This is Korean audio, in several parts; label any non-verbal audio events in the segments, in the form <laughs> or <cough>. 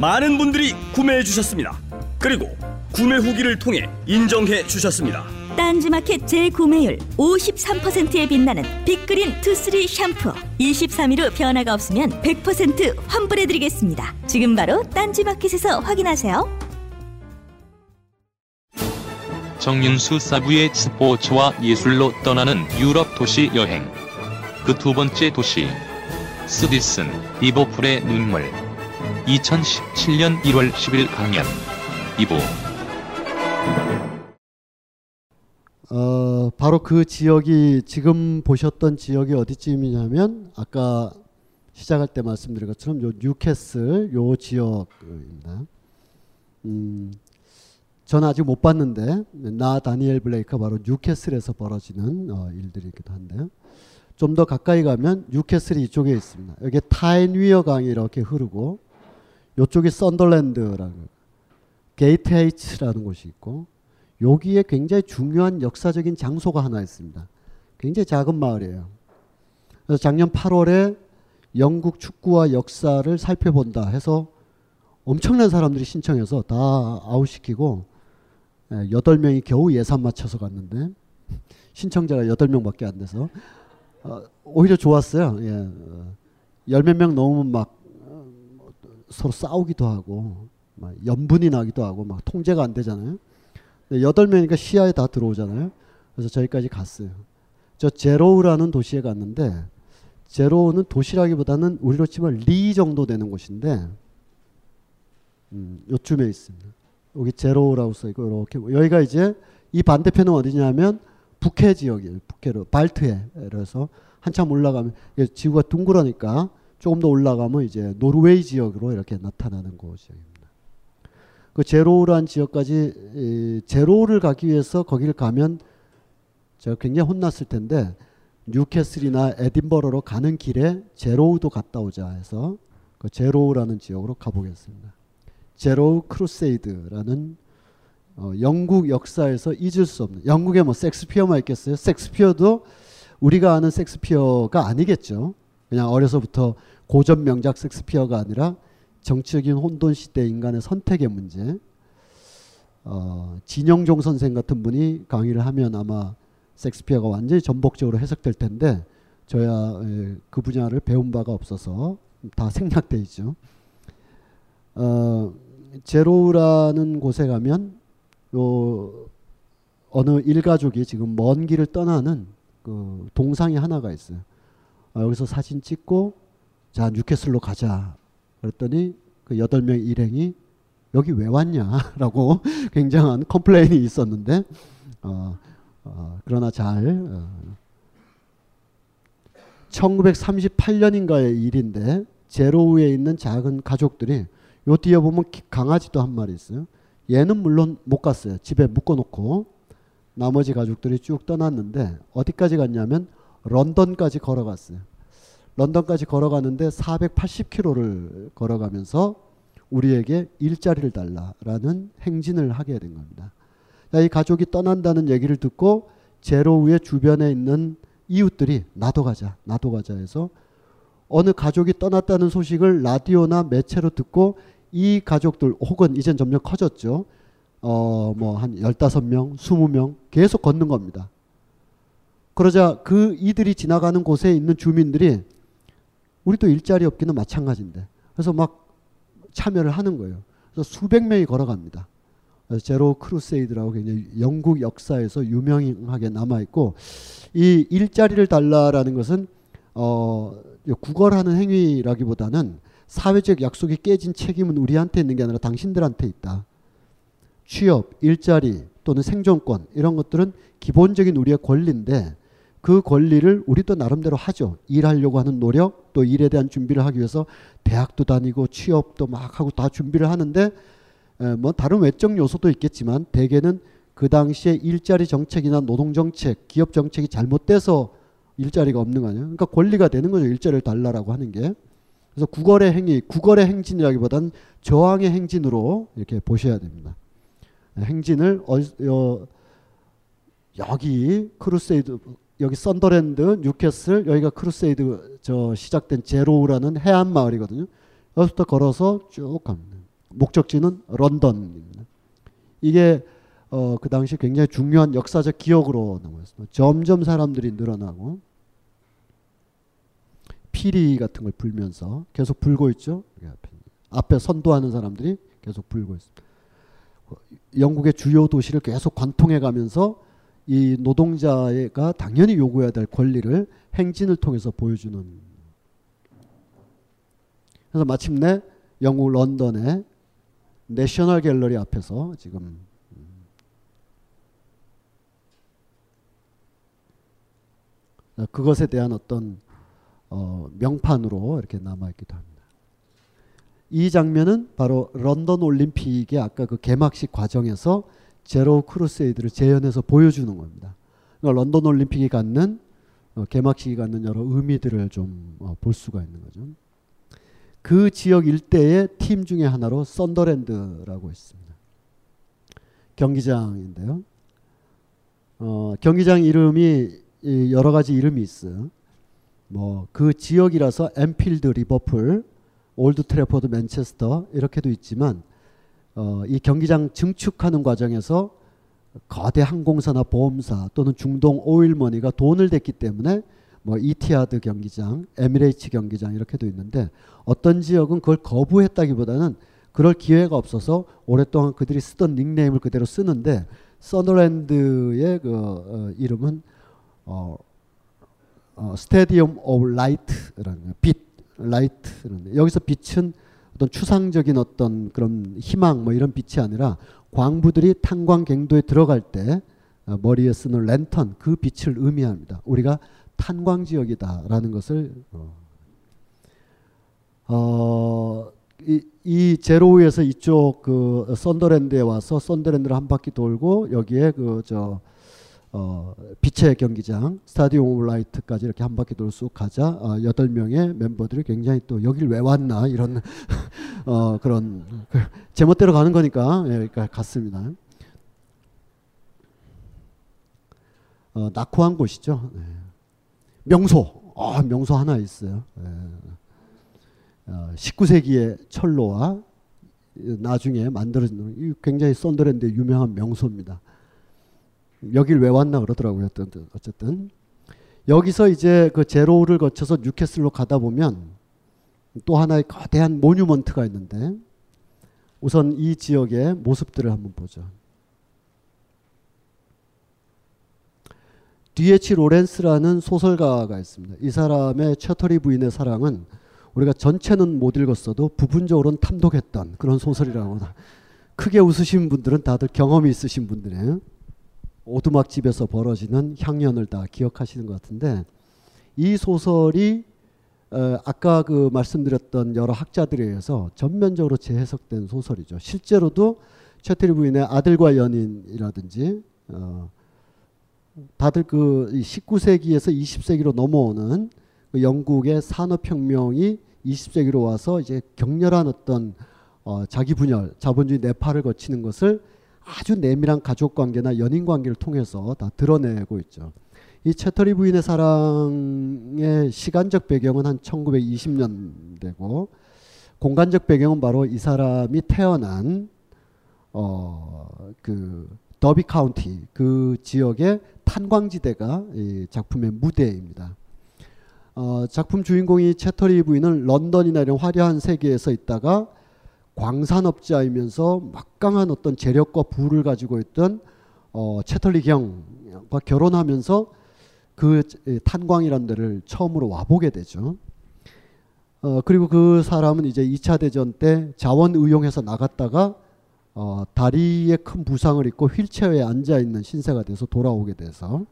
많은 분들이 구매해 주셨습니다. 그리고 구매 후기를 통해 인정해 주셨습니다. 딴지마켓 재구매율 53%에 빛나는 빅그린 투쓰리 샴푸. 23일 후 변화가 없으면 100% 환불해드리겠습니다. 지금 바로 딴지마켓에서 확인하세요. 정윤수 사부의 스포츠와 예술로 떠나는 유럽 도시 여행. 그 두 번째 도시 스디슨 리버풀의 눈물 2017년 1월 10일 강연 2부 어, 바로 그 지역이 지금 보셨던 지역이 어디쯤이냐면 아까 시작할 때 말씀드린 것처럼 요 뉴캐슬 요 지역입니다. 음, 저는 아직 못 봤는데 나 다니엘 블레이크가 바로 뉴캐슬에서 벌어지는 어, 일들이기도 한데요. 좀 더 가까이 가면 뉴캐슬이 이쪽에 있습니다. 여기 타인위어 강이 이렇게 흐르고 이쪽이 썬더랜드라는 게이츠헤드라는 곳이 있고 여기에 굉장히 중요한 역사적인 장소가 하나 있습니다. 굉장히 작은 마을이에요. 그래서 작년 8월에 영국 축구와 역사를 살펴본다 해서 엄청난 사람들이 신청해서 다 아웃시키고 8명이 겨우 예산 맞춰서 갔는데 신청자가 8명밖에 안 돼서 어, 오히려 좋았어요. 예. 열몇 명 넘으면 막 어, 서로 싸우기도 하고 막 연분이 나기도 하고 막 통제가 안 되잖아요. 여덟 명이니까 시야에 다 들어오잖아요. 그래서 저기까지 갔어요. 저 제로우라는 도시에 갔는데 제로우는 도시라기보다는 우리로 치면 리 정도 되는 곳인데 음, 요쯤에 있습니다. 여기 제로우라고 써 있고 이렇게 여기가 이제 이 반대편은 어디냐면 북해 지역이에요. 북해로 발트해. 그래서 한참 올라가면 지구가 둥그러니까 조금 더 올라가면 이제 노르웨이 지역으로 이렇게 나타나는 곳이에요. 그 제로우란 지역까지 이 제로우를 가기 위해서 거기를 가면 제가 굉장히 혼났을 텐데 뉴캐슬이나 에딘버러로 가는 길에 제로우도 갔다 오자 해서 그 제로우라는 지역으로 가보겠습니다. 제로우 Crusade라는 어, 영국 역사에서 잊을 수 없는 영국에 뭐 섹스피어만 있겠어요? 섹스피어도 우리가 아는 섹스피어가 아니겠죠. 그냥 어려서부터 고전 명작 섹스피어가 아니라 정치적인 혼돈 시대 인간의 선택의 문제. 어, 진영종 선생 같은 분이 강의를 하면 아마 섹스피어가 완전히 전복적으로 해석될 텐데 저야 에, 그 분야를 배운 바가 없어서 다 생략돼 있죠. 어, 제로우라는 곳에 가면 요 어느 일가족이 지금 먼 길을 떠나는 그 동상이 하나가 있어요. 어, 여기서 사진 찍고 자 뉴캐슬로 가자 그랬더니 그 여덟 명 일행이 여기 왜 왔냐라고 <laughs> <laughs> 굉장한 complain이 있었는데 어, 어, 그러나 잘 어, 1938년인가의 일인데 제로우에 있는 작은 가족들이 요 뒤에 보면 강아지도 한 마리 있어요. 얘는 물론 못 갔어요. 집에 묶어놓고 나머지 가족들이 쭉 떠났는데 어디까지 갔냐면 런던까지 걸어갔어요. 런던까지 걸어가는데 480km를 걸어가면서 우리에게 일자리를 달라라는 행진을 하게 된 겁니다. 이 가족이 떠난다는 얘기를 듣고 제로우의 주변에 있는 이웃들이 나도 가자, 나도 가자 해서 어느 가족이 떠났다는 소식을 라디오나 매체로 듣고 이 가족들 혹은 이젠 점점 커졌죠. 어, 뭐 한 15명, 20명 계속 걷는 겁니다. 그러자 그 이들이 지나가는 곳에 있는 주민들이 우리도 일자리 없기는 마찬가지인데. 그래서 막 참여를 하는 거예요. 그래서 수백 명이 걸어갑니다. 제로 Crusade라고 굉장히 영국 역사에서 유명하게 남아 있고 이 일자리를 달라라는 것은 어 구걸하는 행위라기보다는 사회적 약속이 깨진 책임은 우리한테 있는 게 아니라 당신들한테 있다. 취업, 일자리 또는 생존권 이런 것들은 기본적인 우리의 권리인데 그 권리를 우리도 나름대로 하죠. 일하려고 하는 노력, 또 일에 대한 준비를 하기 위해서 대학도 다니고 취업도 막 하고 다 준비를 하는데 에, 뭐 다른 외적 요소도 있겠지만 대개는 그 당시에 일자리 정책이나 노동 정책, 기업 정책이 잘못돼서 일자리가 없는 거 아니에요. 그러니까 권리가 되는 거죠. 일자리를 달라라고 하는 게. 그래서 구걸의 행위, 구걸의 행진이라기보다는 저항의 행진으로 이렇게 보셔야 됩니다. 행진을 어, 어, 여기 Crusade 여기 썬더랜드, 뉴캐슬 여기가 Crusade 저 시작된 제로우라는 해안 마을이거든요. 여기부터 걸어서 쭉 갑니다. 목적지는 런던입니다. 이게 어, 그 당시 굉장히 중요한 역사적 기억으로 남았습니다. 점점 사람들이 늘어나고 피리 같은 걸 불면서 계속 불고 있죠. 앞에 선도하는 사람들이 계속 불고 있습니다. 영국의 주요 도시를 계속 관통해 가면서 이 노동자가 당연히 요구해야 될 권리를 행진을 통해서 보여주는 그래서 마침내 영국 런던의 내셔널 갤러리 앞에서 지금 그것에 대한 어떤 어 명판으로 이렇게 남아있기도 합니다. 이 장면은 바로 런던 올림픽의 아까 그 개막식 과정에서 제로 Crusade를 재현해서 보여주는 겁니다. 그러니까 런던 올림픽이 갖는 어, 개막식이 갖는 여러 의미들을 좀 볼 어, 수가 있는 거죠. 그 지역 일대의 팀 중에 하나로 썬더랜드라고 있습니다. 경기장인데요. 어, 경기장 이름이 여러 가지 이름이 있어요. 뭐 그 지역이라서 안필드, 리버풀, 올드 트래포드, 맨체스터 이렇게도 있지만 어, 이 경기장 증축하는 과정에서 거대 항공사나 보험사 또는 중동 오일머니가 돈을 댔기 때문에 뭐 이티하드 경기장, 에미레이츠 경기장 이렇게도 있는데 어떤 지역은 그걸 거부했다기보다는 그럴 기회가 없어서 오랫동안 그들이 쓰던 닉네임을 그대로 쓰는데 썬더랜드의 그 어, 이름은 어, 어, Stadium of Light라는 빛 light라는 여기서 빛은 어떤 추상적인 어떤 그런 희망 뭐 이런 빛이 아니라 광부들이 탄광갱도에 들어갈 때 어, 머리에 쓰는 랜턴 그 빛을 의미합니다. 우리가 탄광 지역이다라는 것을 어, 어 이, 이 제로우에서 이쪽 그 썬더랜드에 와서 썬더랜드를 한 바퀴 돌고 여기에 그저 어, 빛의 경기장 Stadium of Light까지 이렇게 한 바퀴 돌 쑥 가자 어, 여덟 명의 멤버들이 굉장히 또 여길 왜 왔나 이런 <laughs> 어, 그런 그 <laughs> 제멋대로 가는 거니까 예, 그러니까 갔습니다. 어, 낙후한 곳이죠. 네. 명소, 어, 명소 하나 있어요. 예. 어, 19세기의 철로와 나중에 만들어진 굉장히 썬더랜드 유명한 명소입니다. 여길 왜 왔나 그러더라고요. 어쨌든 여기서 이제 그 제로를 거쳐서 뉴캐슬로 가다 보면 또 하나의 거대한 모뉴먼트가 있는데 우선 이 지역의 모습들을 한번 보죠. D.H. 로렌스라는 소설가가 있습니다. 이 사람의 처터리 부인의 사랑은 우리가 전체는 못 읽었어도 부분적으로는 탐독했던 그런 소설이라고 크게 웃으신 분들은 다들 경험이 있으신 분들이에요. 오두막집에서 벌어지는 향연을 다 기억하시는 것 같은데 이 소설이 어, 아까 그 말씀드렸던 여러 학자들에 의해서 전면적으로 재해석된 소설이죠. 실제로도 채트리 부인의 아들과 연인이라든지 어, 다들 그 19세기에서 20세기로 넘어오는 그 영국의 산업혁명이 20세기로 와서 이제 격렬한 어떤 어, 자기 분열, 자본주의 내파를 거치는 것을 아주 내밀한 가족 관계나 연인 관계를 통해서 다 드러내고 있죠. 이 채터리 부인의 사랑의 시간적 배경은 한 1920년대고 공간적 배경은 바로 이 사람이 태어난 어 그 더비 카운티 그 지역의 탄광지대가 이 작품의 무대입니다. 어 작품 주인공이 채터리 부인은 런던이나 이런 화려한 세계에서 있다가 광산업자이면서 막강한 어떤 재력과 부를 가지고 있던 어, 채털리 경과 결혼하면서 그 탄광이라는 데를 처음으로 와보게 되죠. 어, 그리고 그 사람은 이제 2차 대전 때 자원 의용해서 나갔다가 어, 다리에 큰 부상을 입고 휠체어에 앉아 있는 신세가 돼서 돌아오게 돼서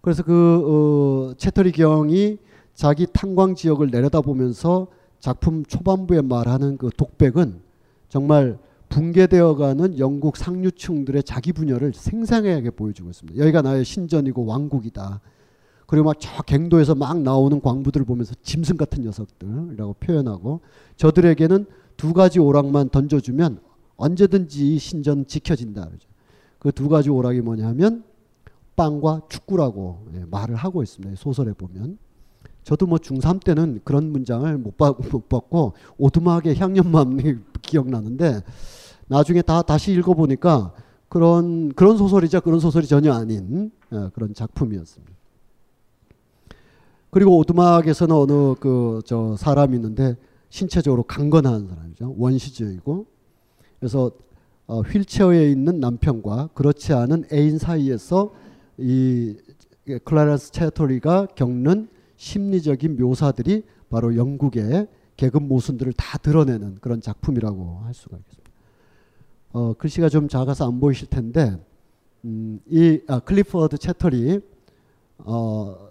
그래서 그 어, 채터리 경이 자기 탄광 지역을 내려다보면서 작품 초반부에 말하는 그 독백은 정말 붕괴되어가는 영국 상류층들의 자기 분열을 생생하게 보여주고 있습니다. 여기가 나의 신전이고 왕국이다. 그리고 막 저 갱도에서 막 나오는 광부들을 보면서 짐승 같은 녀석들이라고 표현하고 저들에게는 두 가지 오락만 던져주면 언제든지 이 신전 지켜진다. 그 두 가지 오락이 뭐냐면 빵과 축구라고 예, 말을 하고 있습니다. 소설에 보면. 저도 뭐 중3 때는 그런 문장을 못, 받, 못 받고 오두막의 향연맘이 <laughs> 기억나는데 나중에 다 다시 읽어보니까 그런 그런 소설이자 그런 소설이 전혀 아닌 어, 그런 작품이었습니다. 그리고 오두막에서는 어느 그 저 사람이 있는데 신체적으로 강건한 사람이죠. 원시적이고 그래서 어, 휠체어에 있는 남편과 그렇지 않은 애인 사이에서 이 클라렌스 채터리가 겪는 심리적인 묘사들이 바로 영국의 계급 모순들을 다 드러내는 그런 작품이라고 할 수가 있습니다. 어, 글씨가 좀 작아서 안 보이실 텐데 음, 이 아, 클리퍼드 채터리 어,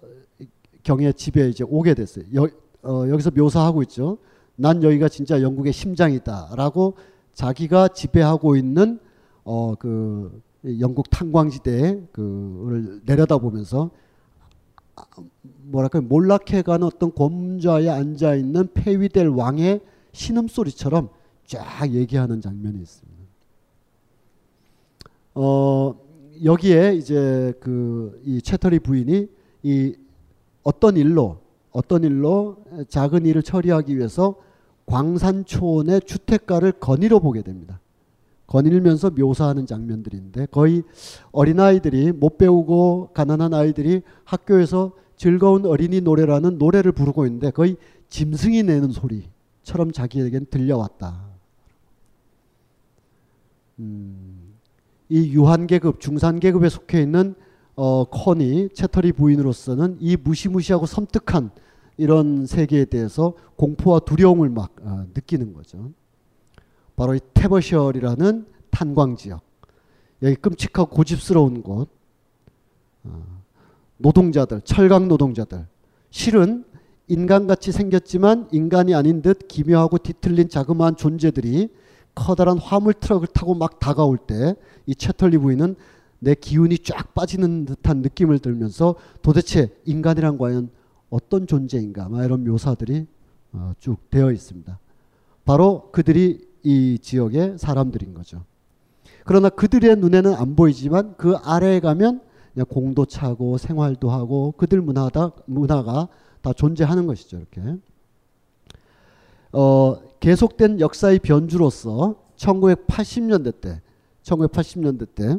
경의 집에 이제 오게 됐어요. 여, 어, 여기서 묘사하고 있죠. 난 여기가 진짜 영국의 심장이다라고 자기가 지배하고 있는 어, 그 영국 탄광지대에 그를 내려다보면서 아, 뭐랄까 몰락해가는 어떤 곰좌에 앉아 있는 폐위될 왕의 신음소리처럼 쫙 얘기하는 장면이 있습니다. 어 여기에 이제 그 이 채터리 부인이 이 어떤 일로 어떤 일로 작은 일을 처리하기 위해서 광산촌의 주택가를 거닐어 보게 됩니다. 거닐면서 묘사하는 장면들인데 거의 어린아이들이 못 배우고 가난한 아이들이 학교에서 즐거운 어린이 노래라는 노래를 부르고 있는데 거의 짐승이 내는 소리처럼 자기에겐 들려왔다. 음, 이 유한계급, 중산계급에 속해 있는 어, 커니, 채터리 부인으로서는 이 무시무시하고 섬뜩한 이런 세계에 대해서 공포와 두려움을 막 어, 느끼는 거죠. 바로 이 테버셜이라는 탄광 지역. 여기 끔찍하고 고집스러운 곳. 어, 노동자들, 철강 노동자들. 실은 인간같이 생겼지만 인간이 아닌 듯 기묘하고 뒤틀린 자그마한 존재들이 커다란 화물 트럭을 타고 막 다가올 때 이 채털리 부인은 내 기운이 쫙 빠지는 듯한 느낌을 들면서 도대체 인간이란 과연 어떤 존재인가 막 이런 묘사들이 어, 쭉 되어 있습니다. 바로 그들이 이 지역의 사람들인 거죠. 그러나 그들의 눈에는 안 보이지만 그 아래에 가면 공도 차고 생활도 하고 그들 문화다 문화가 다 존재하는 것이죠. 이렇게 어, 계속된 역사의 변주로서 1980년대 때 1980년대 때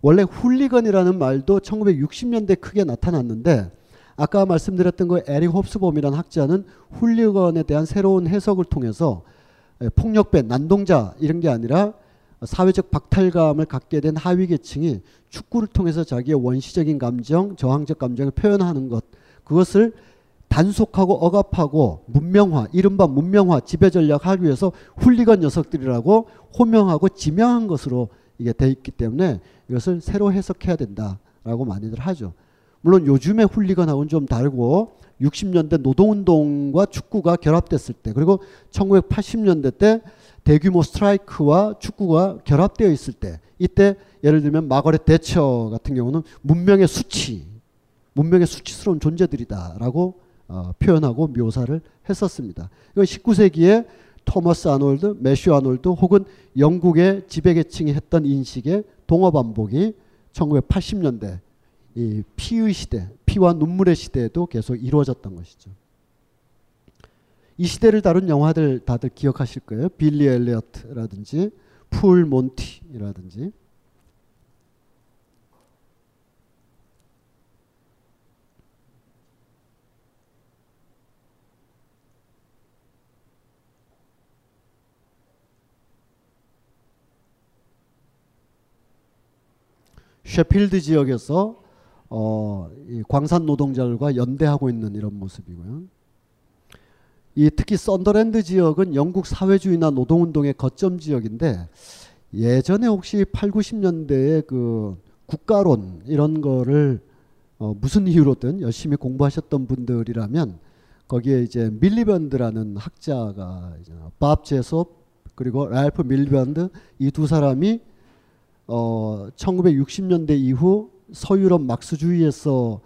원래 훌리건이라는 말도 1960년대 크게 나타났는데 아까 말씀드렸던 그 에릭 홉스봄이라는 학자는 훌리건에 대한 새로운 해석을 통해서 폭력배, 난동자 이런 게 아니라 사회적 박탈감을 갖게 된 하위 계층이 축구를 통해서 자기의 원시적인 감정, 저항적 감정을 표현하는 것 그것을 단속하고 억압하고 문명화, 이른바 문명화 지배 전략 하기 위해서 훌리건 녀석들이라고 호명하고 지명한 것으로 이게 돼 있기 때문에 이것을 새로 해석해야 된다라고 많이들 하죠. 물론 요즘의 훌리건하고는 좀 다르고 60년대 노동운동과 축구가 결합됐을 때 그리고 1980년대 때 대규모 스트라이크와 축구가 결합되어 있을 때 이때 예를 들면 마거렛 대처 같은 경우는 문명의 수치 문명의 수치스러운 존재들이다라고 어, 표현하고 묘사를 했었습니다. 이건 19세기에 토머스 아놀드, 매슈 아놀드 혹은 영국의 지배계층이 했던 인식의 동어 반복이 1980년대 이 피의 시대, 피와 눈물의 시대에도 계속 이루어졌던 것이죠. 이 시대를 다룬 영화들 다들 기억하실 거예요. 빌리 엘리어트라든지 풀 몬티라든지 셰필드 지역에서 어, 광산 노동자들과 연대하고 있는 이런 모습이고요. 이 특히 썬더랜드 지역은 영국 사회주의나 노동운동의 거점 지역인데 예전에 혹시 8, 90년대에 그 국가론 이런 거를 어, 무슨 이유로든 열심히 공부하셨던 분들이라면 거기에 이제 밀리번드라는 학자가 밥 제섭 그리고 랄프 밀리번드 이 두 사람이 어 1960년대 이후 서유럽 막스주의에서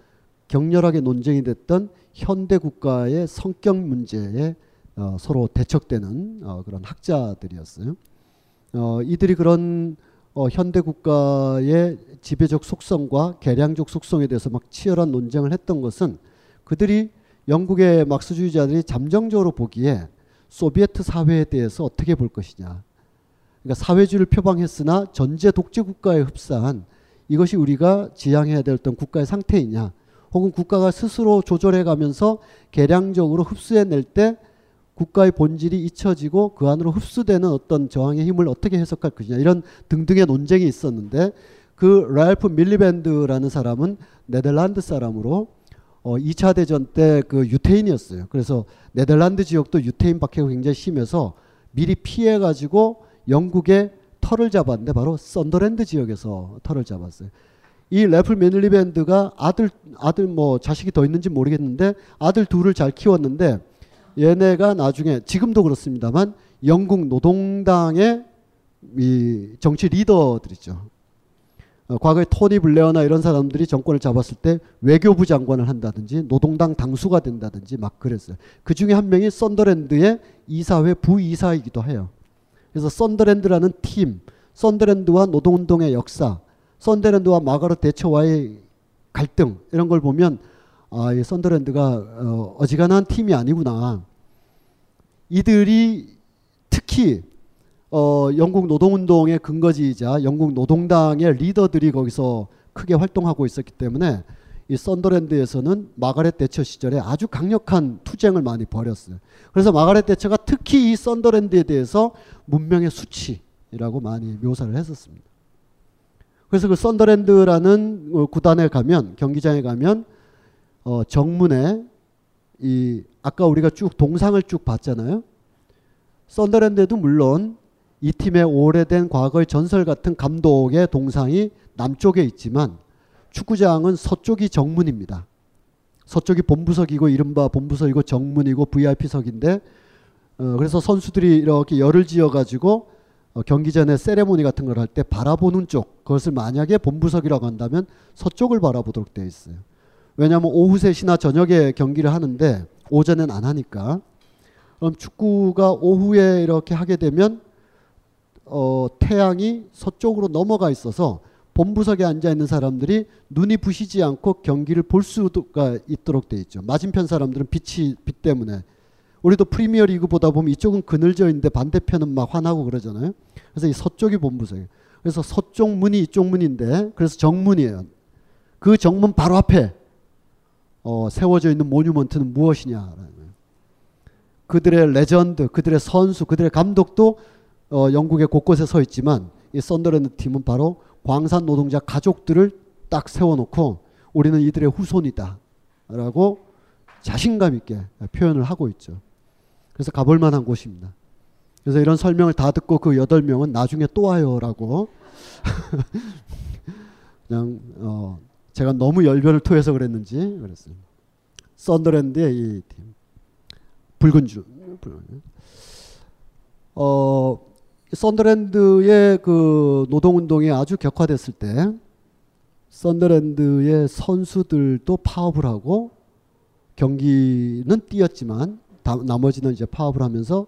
격렬하게 논쟁이 됐던 현대 국가의 성격 문제에 어, 서로 대척되는 어, 그런 학자들이었어요. 어, 이들이 그런 어, 현대 국가의 지배적 속성과 개량적 속성에 대해서 막 치열한 논쟁을 했던 것은 그들이 영국의 막스주의자들이 잠정적으로 보기에 소비에트 사회에 대해서 어떻게 볼 것이냐. 그러니까 사회주의를 표방했으나 전제 독재 국가에 흡사한 이것이 우리가 지향해야 될 어떤 국가의 상태이냐. 혹은 국가가 스스로 조절해 가면서 개량적으로 흡수해낼 때 국가의 본질이 잊혀지고 그 안으로 흡수되는 어떤 저항의 힘을 어떻게 해석할 것이냐 이런 등등의 논쟁이 있었는데 그 랄프 밀리밴드라는 사람은 네덜란드 사람으로 어 2차 대전 때 그 유태인이었어요. 그래서 네덜란드 지역도 유태인 박해가 굉장히 심해서 미리 피해 가지고 영국의 터를 잡았는데 바로 썬더랜드 지역에서 터를 잡았어요. 이 랄프 밀리밴드가 아들 아들 뭐 자식이 더 있는지 모르겠는데 아들 둘을 잘 키웠는데 얘네가 나중에 지금도 그렇습니다만 영국 노동당의 이 정치 리더들이죠. 어, 과거에 토니 블레어나 이런 사람들이 정권을 잡았을 때 외교부 장관을 한다든지 노동당 당수가 된다든지 막 그랬어요. 그 중에 한 명이 썬더랜드의 이사회 부이사이기도 해요. 그래서 썬더랜드라는 팀, 썬더랜드와 노동운동의 역사, 썬더랜드와 마가렛 대처와의 갈등 이런 걸 보면 아, 이 썬더랜드가 어, 어지간한 팀이 아니구나. 이들이 특히 어, 영국 노동운동의 근거지이자 영국 노동당의 리더들이 거기서 크게 활동하고 있었기 때문에 이 썬더랜드에서는 마가렛 대처 시절에 아주 강력한 투쟁을 많이 벌였어요. 그래서 마가렛 대처가 특히 이 썬더랜드에 대해서 문명의 수치라고 많이 묘사를 했었습니다. 그래서 그 썬더랜드라는 어, 구단에 가면 경기장에 가면 어, 정문에 이 아까 우리가 쭉 동상을 쭉 봤잖아요. 썬더랜드에도 물론 이 팀의 오래된 과거의 전설 같은 감독의 동상이 남쪽에 있지만 축구장은 서쪽이 정문입니다. 서쪽이 본부석이고 이른바 본부석이고 정문이고 VIP석인데 어, 그래서 선수들이 이렇게 열을 지어 가지고 어, 경기 전에 세레모니 같은 걸 할 때 바라보는 쪽 그것을 만약에 본부석이라고 한다면 서쪽을 바라보도록 되어 있어요. 왜냐하면 오후 3시나 저녁에 경기를 하는데 오전엔 안 하니까 그럼 축구가 오후에 이렇게 하게 되면 어, 태양이 서쪽으로 넘어가 있어서 본부석에 앉아 있는 사람들이 눈이 부시지 않고 경기를 볼 수가 있도록 돼 있죠. 맞은편 사람들은 빛이 빛 때문에 우리도 프리미어 리그 보다 보면 이쪽은 그늘져 있는데 반대편은 막 환하고 그러잖아요. 그래서 이 서쪽이 본부석이에요. 그래서 서쪽 문이 이쪽 문인데 그래서 정문이에요. 그 정문 바로 앞에 어, 세워져 있는 monument는 무엇이냐? 그들의 레전드, 그들의 선수, 그들의 감독도 어, 영국의 곳곳에 서 있지만 이 썬더랜드 팀은 바로 광산 노동자 가족들을 딱 세워놓고 우리는 이들의 후손이다라고 자신감 있게 표현을 하고 있죠. 그래서 가볼 만한 곳입니다. 그래서 이런 설명을 다 듣고 그 여덟 명은 나중에 또 와요라고 <laughs> 그냥 어 제가 너무 열변을 토해서 그랬는지 그랬어요. 썬더랜드의 이 팀. 붉은 줄. 어, 썬더랜드의 그 노동운동이 아주 격화됐을 때 썬더랜드의 선수들도 파업을 하고 경기는 뛰었지만 다, 나머지는 이제 파업을 하면서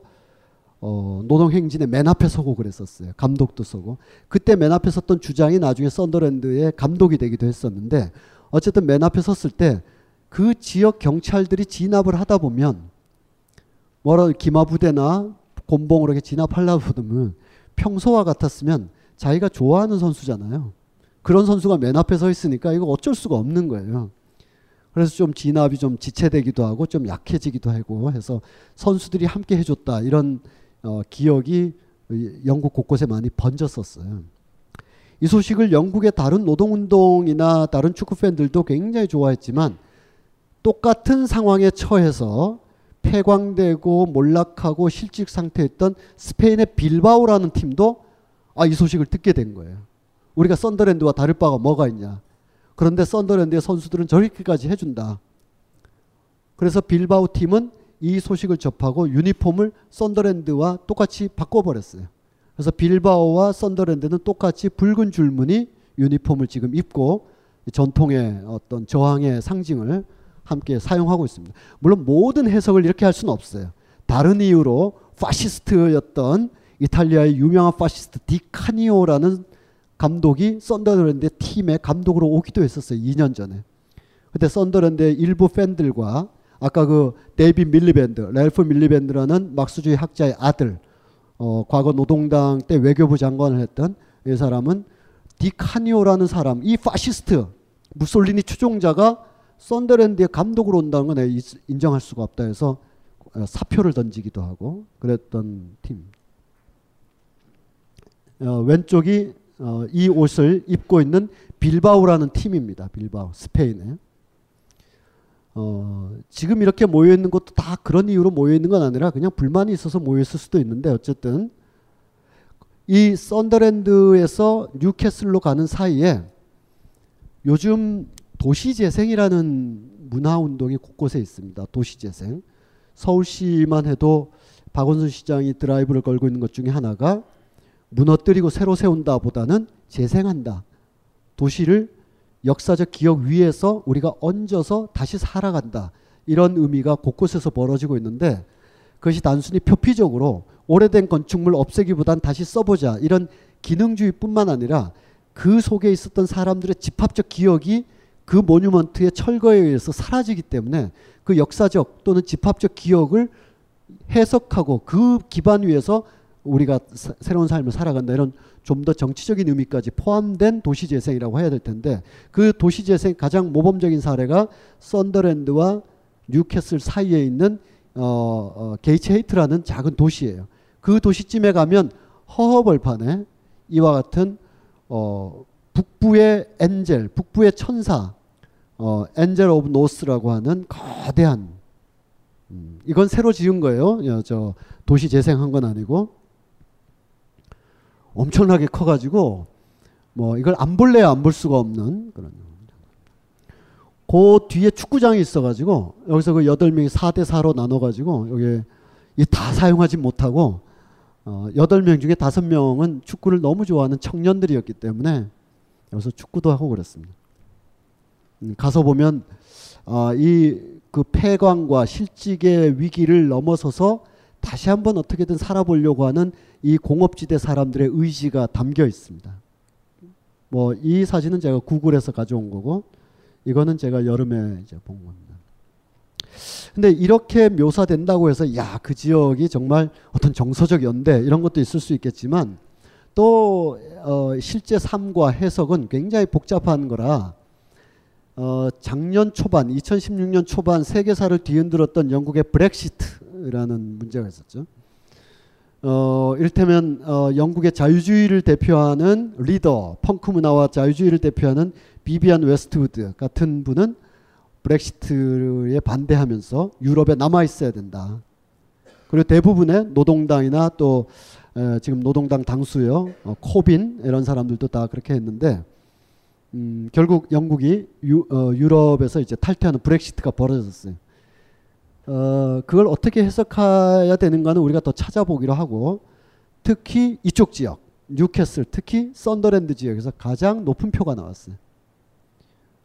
어, 노동행진의 맨 앞에 서고 그랬었어요. 감독도 서고. 그때 맨 앞에 섰던 주장이 나중에 썬더랜드의 감독이 되기도 했었는데 어쨌든 맨 앞에 섰을 때 그 지역 경찰들이 진압을 하다 보면 뭐라 기마부대나 곤봉으로 이렇게 진압하려고 보면 평소와 같았으면 자기가 좋아하는 선수잖아요. 그런 선수가 맨 앞에 서 있으니까 이거 어쩔 수가 없는 거예요. 그래서 좀 진압이 좀 지체되기도 하고 좀 약해지기도 하고 해서 선수들이 함께 해줬다 이런 어, 기억이 영국 곳곳에 많이 번졌었어요. 이 소식을 영국의 다른 노동운동이나 다른 축구 팬들도 굉장히 좋아했지만 똑같은 상황에 처해서 폐광되고 몰락하고 실직 상태였던 스페인의 빌바오라는 팀도 아, 이 소식을 듣게 된 거예요. 우리가 썬더랜드와 다를 바가 뭐가 있냐. 그런데 썬더랜드의 선수들은 저렇게까지 해준다. 그래서 빌바오 팀은 이 소식을 접하고 유니폼을 썬더랜드와 똑같이 바꿔버렸어요. 그래서 빌바오와 썬더랜드는 똑같이 붉은 줄무늬 유니폼을 지금 입고 전통의 어떤 저항의 상징을 함께 사용하고 있습니다. 물론 모든 해석을 이렇게 할 수는 없어요. 다른 이유로 파시스트였던 이탈리아의 유명한 파시스트 디카니오라는 감독이 썬더랜드 팀의 감독으로 오기도 했었어요. 2년 전에. 그때 썬더랜드의 일부 팬들과 아까 그 데이비 밀리밴드, 랄프 밀리밴드라는 막스주의 학자의 아들, 어, 과거 노동당 때 외교부 장관을 했던 이 사람은 디카니오라는 사람, 이 파시스트 무솔리니 추종자가 썬더랜드의 감독으로 온다는 건 인정할 수가 없다 해서 어, 사표를 던지기도 하고 그랬던 팀. 어, 왼쪽이 어, 이 옷을 입고 있는 빌바오라는 팀입니다. 빌바오 스페인에. 어, 지금 이렇게 모여 있는 것도 다 그런 이유로 모여 있는 건 아니라 그냥 불만이 있어서 모여 있을 수도 있는데 어쨌든 이 썬더랜드에서 뉴캐슬로 가는 사이에 요즘 도시재생이라는 문화운동이 곳곳에 있습니다. 도시재생. 서울시만 해도 박원순 시장이 드라이브를 걸고 있는 것 중에 하나가 무너뜨리고 새로 세운다 보다는 재생한다. 도시를 역사적 기억 위에서 우리가 얹어서 다시 살아간다. 이런 의미가 곳곳에서 벌어지고 있는데 그것이 단순히 표피적으로 오래된 건축물 없애기보단 다시 써보자. 이런 기능주의뿐만 아니라 그 속에 있었던 사람들의 집합적 기억이 그 모뉴먼트의 철거에 의해서 사라지기 때문에 그 역사적 또는 집합적 기억을 해석하고 그 기반 위에서 우리가 사, 새로운 삶을 살아간다 이런 좀 더 정치적인 의미까지 포함된 도시재생이라고 해야 될 텐데 그 도시재생 가장 모범적인 사례가 썬더랜드와 뉴캐슬 사이에 있는 어, 어, 게이츠헤드라는 작은 도시예요. 그 도시쯤에 가면 허허벌판에 이와 같은 어, 북부의 Angel, 북부의 천사, 어, Angel of North라고 하는 거대한 음, 이건 새로 지은 거예요. 저 도시 재생한 건 아니고 엄청나게 커가지고 뭐 이걸 안 볼래야 안 볼 수가 없는 그런. 그 뒤에 축구장이 있어가지고 여기서 그 여덟 명이 4대 4로 나눠가지고 여기 다 사용하지 못하고 어, 여덟 명 중에 다섯 명은 축구를 너무 좋아하는 청년들이었기 때문에 여기서 축구도 하고 그랬습니다. 음, 가서 보면 어, 이그 폐광과 실직의 위기를 넘어서서 다시 한번 어떻게든 살아보려고 하는 이 공업지대 사람들의 의지가 담겨 있습니다. 뭐 이 사진은 제가 구글에서 가져온 거고 이거는 제가 여름에 이제 본 겁니다. 근데 이렇게 묘사된다고 해서 야 그 지역이 정말 어떤 정서적 연대 이런 것도 있을 수 있겠지만 또 어, 실제 삶과 해석은 굉장히 복잡한 거라 어, 작년 초반 2016년 초반 세계사를 뒤흔들었던 영국의 브렉시트라는 문제가 있었죠. 어, 이를테면 어, 영국의 자유주의를 대표하는 리더, 펑크 문화와 자유주의를 대표하는 비비안 웨스트우드 같은 분은 브렉시트에 반대하면서 유럽에 남아 있어야 된다. 그리고 대부분의 노동당이나 또 에, 지금 노동당 당수요, 어, 코빈 이런 사람들도 다 그렇게 했는데 음, 결국 영국이 유, 어, 유럽에서 이제 탈퇴하는 브렉시트가 벌어졌어요. 어, 그걸 어떻게 해석해야 되는가는 우리가 더 찾아보기로 하고 특히 이쪽 지역 뉴캐슬 특히 썬더랜드 지역에서 가장 높은 표가 나왔어요.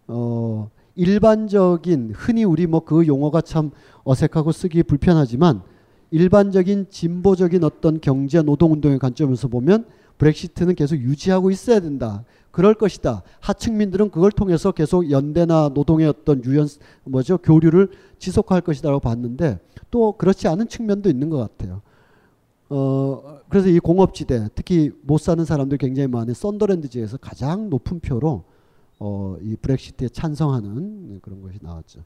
어, 일반적인 흔히 우리 뭐 그 용어가 참 어색하고 쓰기 불편하지만 일반적인 진보적인 어떤 경제 노동 운동의 관점에서 보면 브렉시트는 계속 유지하고 있어야 된다. 그럴 것이다. 하층민들은 그걸 통해서 계속 연대나 노동의 어떤 유연 뭐죠 교류를 지속할 것이다라고 봤는데 또 그렇지 않은 측면도 있는 것 같아요. 어 그래서 이 공업지대 특히 못 사는 사람들 굉장히 많은 썬더랜드 지에서 가장 높은 표로 어 이 브렉시트에 찬성하는 그런 것이 나왔죠.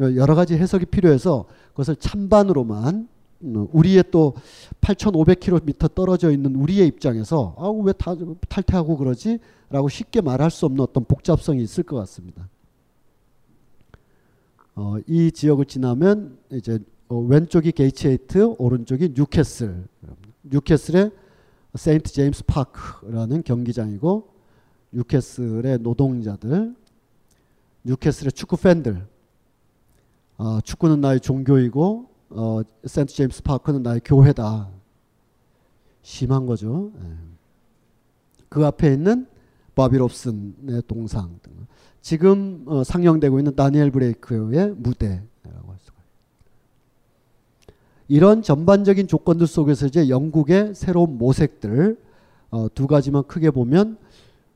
여러 가지 해석이 필요해서 그것을 찬반으로만 음, 우리의 또 8,500km 떨어져 있는 우리의 입장에서 아 왜 탈퇴하고 그러지? 라고 쉽게 말할 수 없는 어떤 복잡성이 있을 것 같습니다. 어, 이 지역을 지나면 이제 어, 왼쪽이 게이츠헤드, 오른쪽이 뉴캐슬. 뉴캐슬의 세인트 제임스 파크라는 경기장이고 뉴캐슬의 노동자들, 뉴캐슬의 축구 팬들. 어, 축구는 나의 종교이고 어, 센트 제임스 파크는 나의 교회다. 심한 거죠. 예. 그 앞에 있는 바비 롭슨의 동상 등 지금 어, 상영되고 있는 다니엘 브레이크의 무대라고 할 수가. 이런 전반적인 조건들 속에서 이제 영국의 새로운 모색들 어, 두 가지만 크게 보면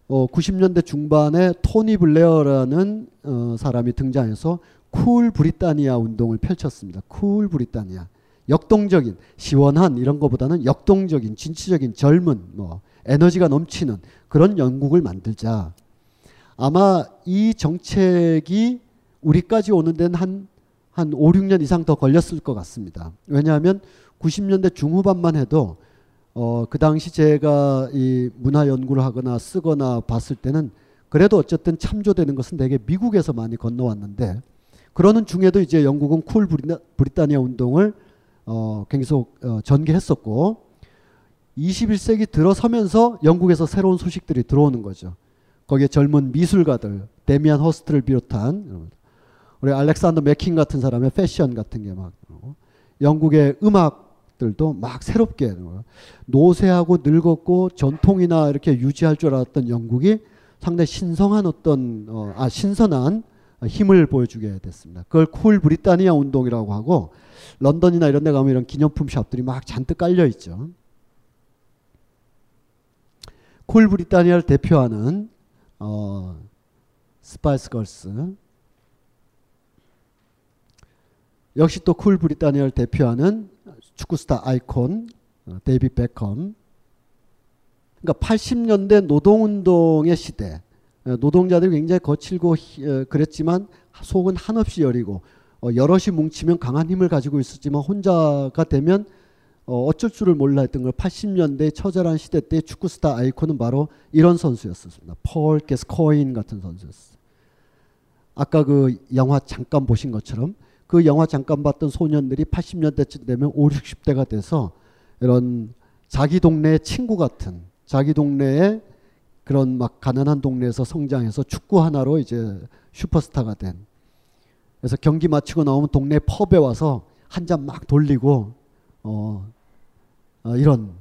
어, 90년대 중반에 토니 블레어라는 어, 사람이 등장해서 Cool Britannia 운동을 펼쳤습니다. Cool Britannia. 역동적인 시원한 이런 것보다는 역동적인 진취적인 젊은 뭐 에너지가 넘치는 그런 영국을 만들자. 아마 이 정책이 우리까지 오는 데는 한, 한 5, 6년 이상 더 걸렸을 것 같습니다. 왜냐하면 90년대 중후반만 해도 어, 그 당시 제가 이 문화 연구를 하거나 쓰거나 봤을 때는 그래도 어쨌든 참조되는 것은 대개 미국에서 많이 건너왔는데 그러는 중에도 이제 영국은 Cool Britannia 운동을 어, 계속 어, 전개했었고 21세기 들어서면서 영국에서 새로운 소식들이 들어오는 거죠. 거기에 젊은 미술가들, 데미안 허스트를 비롯한 우리 알렉산더 맥퀸 같은 사람의 패션 같은 게 막 영국의 음악들도 막 새롭게 노쇠하고 늙었고 전통이나 이렇게 유지할 줄 알았던 영국이 상당히 신성한 어떤 어, 아 신선한 힘을 보여주게 됐습니다. 그걸 Cool Britannia 운동이라고 하고 런던이나 이런 데 가면 이런 기념품 샵들이 막 잔뜩 깔려 있죠. Cool Britannia를 대표하는 어, 스파이스 걸스 역시 또 Cool Britannia를 대표하는 축구 스타 아이콘 어, 데이비 베컴. 그러니까 80년대 노동운동의 시대. 어, 노동자들이 굉장히 거칠고 어, 그랬지만 속은 한없이 여리고 여럿이 뭉치면 강한 힘을 가지고 있었지만 혼자가 되면 어쩔 줄을 몰라 했던 걸 80년대 처절한 시대 때 축구 스타 아이콘은 바로 이런 선수였습니다. 폴 게스코인 같은 선수였어요. 아까 그 영화 잠깐 보신 것처럼 그 영화 잠깐 봤던 소년들이 80년대쯤 되면 5, 60대가 돼서 이런 자기 동네의 친구 같은 자기 동네에 그런 막 가난한 동네에서 성장해서 축구 하나로 이제 슈퍼스타가 된. 그래서 경기 마치고 나오면 동네 펍에 와서 한 잔 막 돌리고 어, 어, 이런.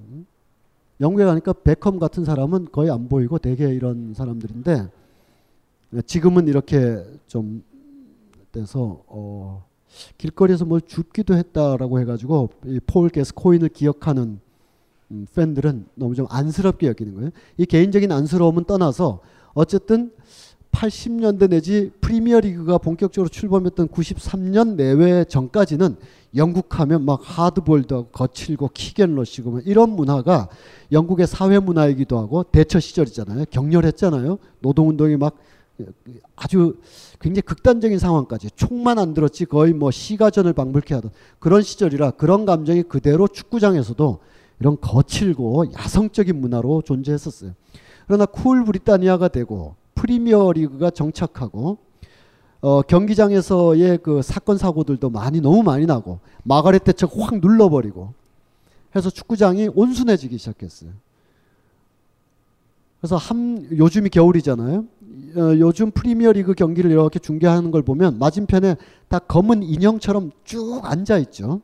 영국에 가니까 베컴 같은 사람은 거의 안 보이고 대개 이런 사람들인데 지금은 이렇게 좀 돼서 어, 길거리에서 뭘 줍기도 했다라고 해가지고 이폴 게스코인을 기억하는 음, 팬들은 너무 좀 안쓰럽게 여기는 거예요. 이 개인적인 안쓰러움은 떠나서 어쨌든 80년대 내지 프리미어 리그가 본격적으로 출범했던 93년 내외 전까지는 영국 하면 막 하드볼도 하고 거칠고 킥앤러시고 뭐 이런 문화가 영국의 사회 문화이기도 하고 대처 시절이잖아요. 격렬했잖아요. 노동운동이 막 아주 굉장히 극단적인 상황까지 총만 안 들었지 거의 뭐 시가전을 방불케 하던 그런 시절이라 그런 감정이 그대로 축구장에서도 이런 거칠고 야성적인 문화로 존재했었어요. 그러나 Cool Britannia가 되고 프리미어 리그가 정착하고 어, 경기장에서의 그 사건 사고들도 많이 너무 많이 나고 마가렛 대처 확 눌러버리고 해서 축구장이 온순해지기 시작했어요. 그래서 한 요즘이 겨울이잖아요. 어, 요즘 프리미어리그 경기를 이렇게 중계하는 걸 보면 맞은편에 다 검은 인형처럼 쭉 앉아 있죠.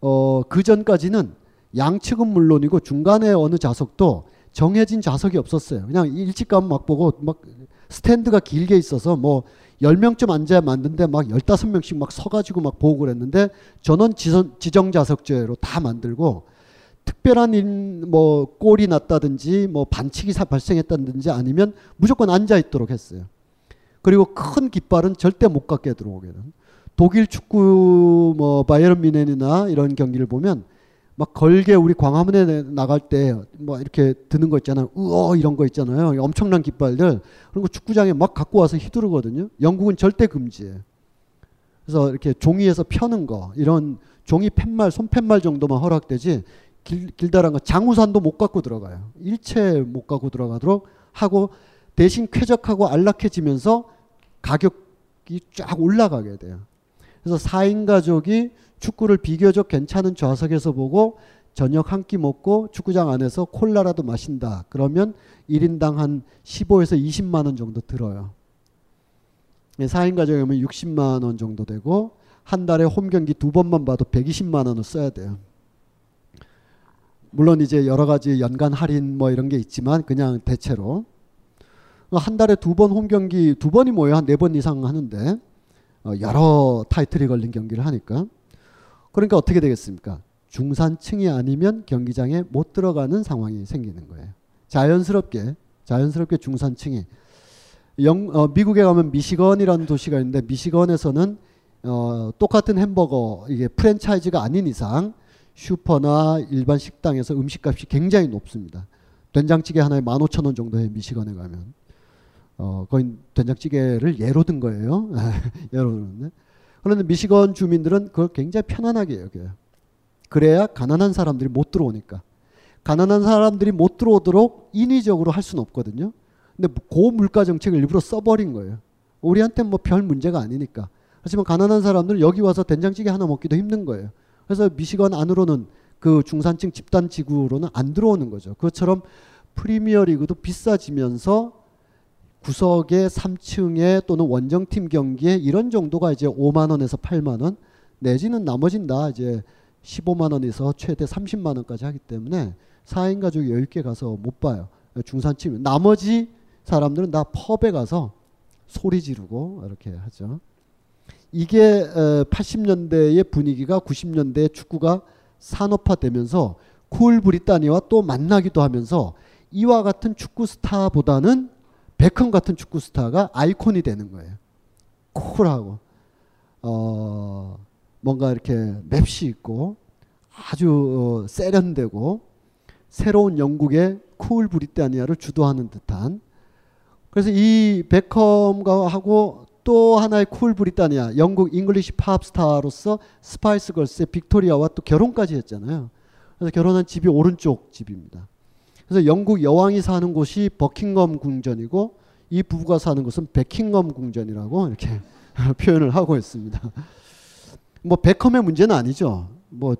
어, 그 전까지는 양측은 물론이고 중간에 어느 좌석도 정해진 좌석이 없었어요. 그냥 일찍 가면 막 보고 막 스탠드가 길게 있어서 뭐 10명쯤 앉아야 맞는데 막 15명씩 막 서가지고 막 보고 그랬는데 전원 지선, 지정 좌석제로 다 만들고 특별한 일, 뭐 골이 났다든지 뭐 반칙이 발생했다든지 아니면 무조건 앉아 있도록 했어요. 그리고 큰 깃발은 절대 못 갖게 들어오게는. 독일 축구 뭐 바이에른 미넨이나 이런 경기를 보면 막 걸게 우리 광화문에 나갈 때 뭐 이렇게 드는 거 있잖아요. 우어 이런 거 있잖아요. 엄청난 깃발들. 그런 거 축구장에 막 갖고 와서 휘두르거든요. 영국은 절대 금지예요. 그래서 이렇게 종이에서 펴는 거 이런 종이 팻말 손팻말 정도만 허락되지 길, 길다란 거 장우산도 못 갖고 들어가요. 일체 못 갖고 들어가도록 하고 대신 쾌적하고 안락해지면서 가격이 쫙 올라가게 돼요. 그래서 4인 가족이 축구를 비교적 괜찮은 좌석에서 보고 저녁 한 끼 먹고 축구장 안에서 콜라라도 마신다. 그러면 1인당 한 15에서 20만 원 정도 들어요. 4인 가족이면 60만 원 정도 되고 한 달에 홈 경기 두 번만 봐도 120만 원을 써야 돼요. 물론 이제 여러 가지 연간 할인 뭐 이런 게 있지만 그냥 대체로 한 달에 두 번 홈 경기 두 번이 뭐예요? 한 네 번 이상 하는데 어, 여러 타이틀이 걸린 경기를 하니까 그러니까 어떻게 되겠습니까? 중산층이 아니면 경기장에 못 들어가는 상황이 생기는 거예요. 자연스럽게 자연스럽게 중산층이 영, 어, 미국에 가면 미시건이라는 도시가 있는데 미시건에서는 어, 똑같은 햄버거 이게 프랜차이즈가 아닌 이상 슈퍼나 일반 식당에서 음식값이 굉장히 높습니다. 된장찌개 하나에 15,000원 정도 해 미시건에 가면. 어, 거의 된장찌개를 예로 든 거예요. <laughs> 예로 들었네. 그런데 미시건 주민들은 그걸 굉장히 편안하게 여겨요. 그래야 가난한 사람들이 못 들어오니까. 가난한 사람들이 못 들어오도록 인위적으로 할 수는 없거든요. 근데 고물가 정책을 일부러 써버린 거예요. 우리한테 뭐 별 문제가 아니니까. 하지만 가난한 사람들은 여기 와서 된장찌개 하나 먹기도 힘든 거예요. 그래서 미시건 안으로는 그 중산층 집단 지구로는 안 들어오는 거죠. 그것처럼 프리미어 리그도 비싸지면서 구석에 3층에 또는 원정팀 경기에 이런 정도가 이제 5만 원에서 8만 원 내지는 나머진 다 이제 15만 원에서 최대 30만 원까지 하기 때문에 4인 가족이 여유 있게 가서 못 봐요. 중산층 나머지 사람들은 다 pub에 가서 소리 지르고 이렇게 하죠. 이게 80년대의 분위기가 90년대 축구가 산업화되면서 Cool Britannia와 또 만나기도 하면서 이와 같은 축구 스타보다는 베컴 같은 축구 스타가 아이콘이 되는 거예요. 쿨하고 어 뭔가 이렇게 맵시 있고 아주 어, 세련되고 새로운 영국의 Cool Britannia를 주도하는 듯한 그래서 이 베컴과 하고 또 하나의 Cool Britannia 영국 English 팝 스타로서 스파이스 걸스의 빅토리아와 또 결혼까지 했잖아요. 그래서 결혼한 집이 오른쪽 집입니다. 그래서 영국 여왕이 사는 곳이 버킹엄 궁전이고 이 부부가 사는 곳은 베킹엄 궁전이라고 이렇게 <laughs> 표현을 하고 있습니다. 뭐 베컴의 문제는 아니죠. 뭐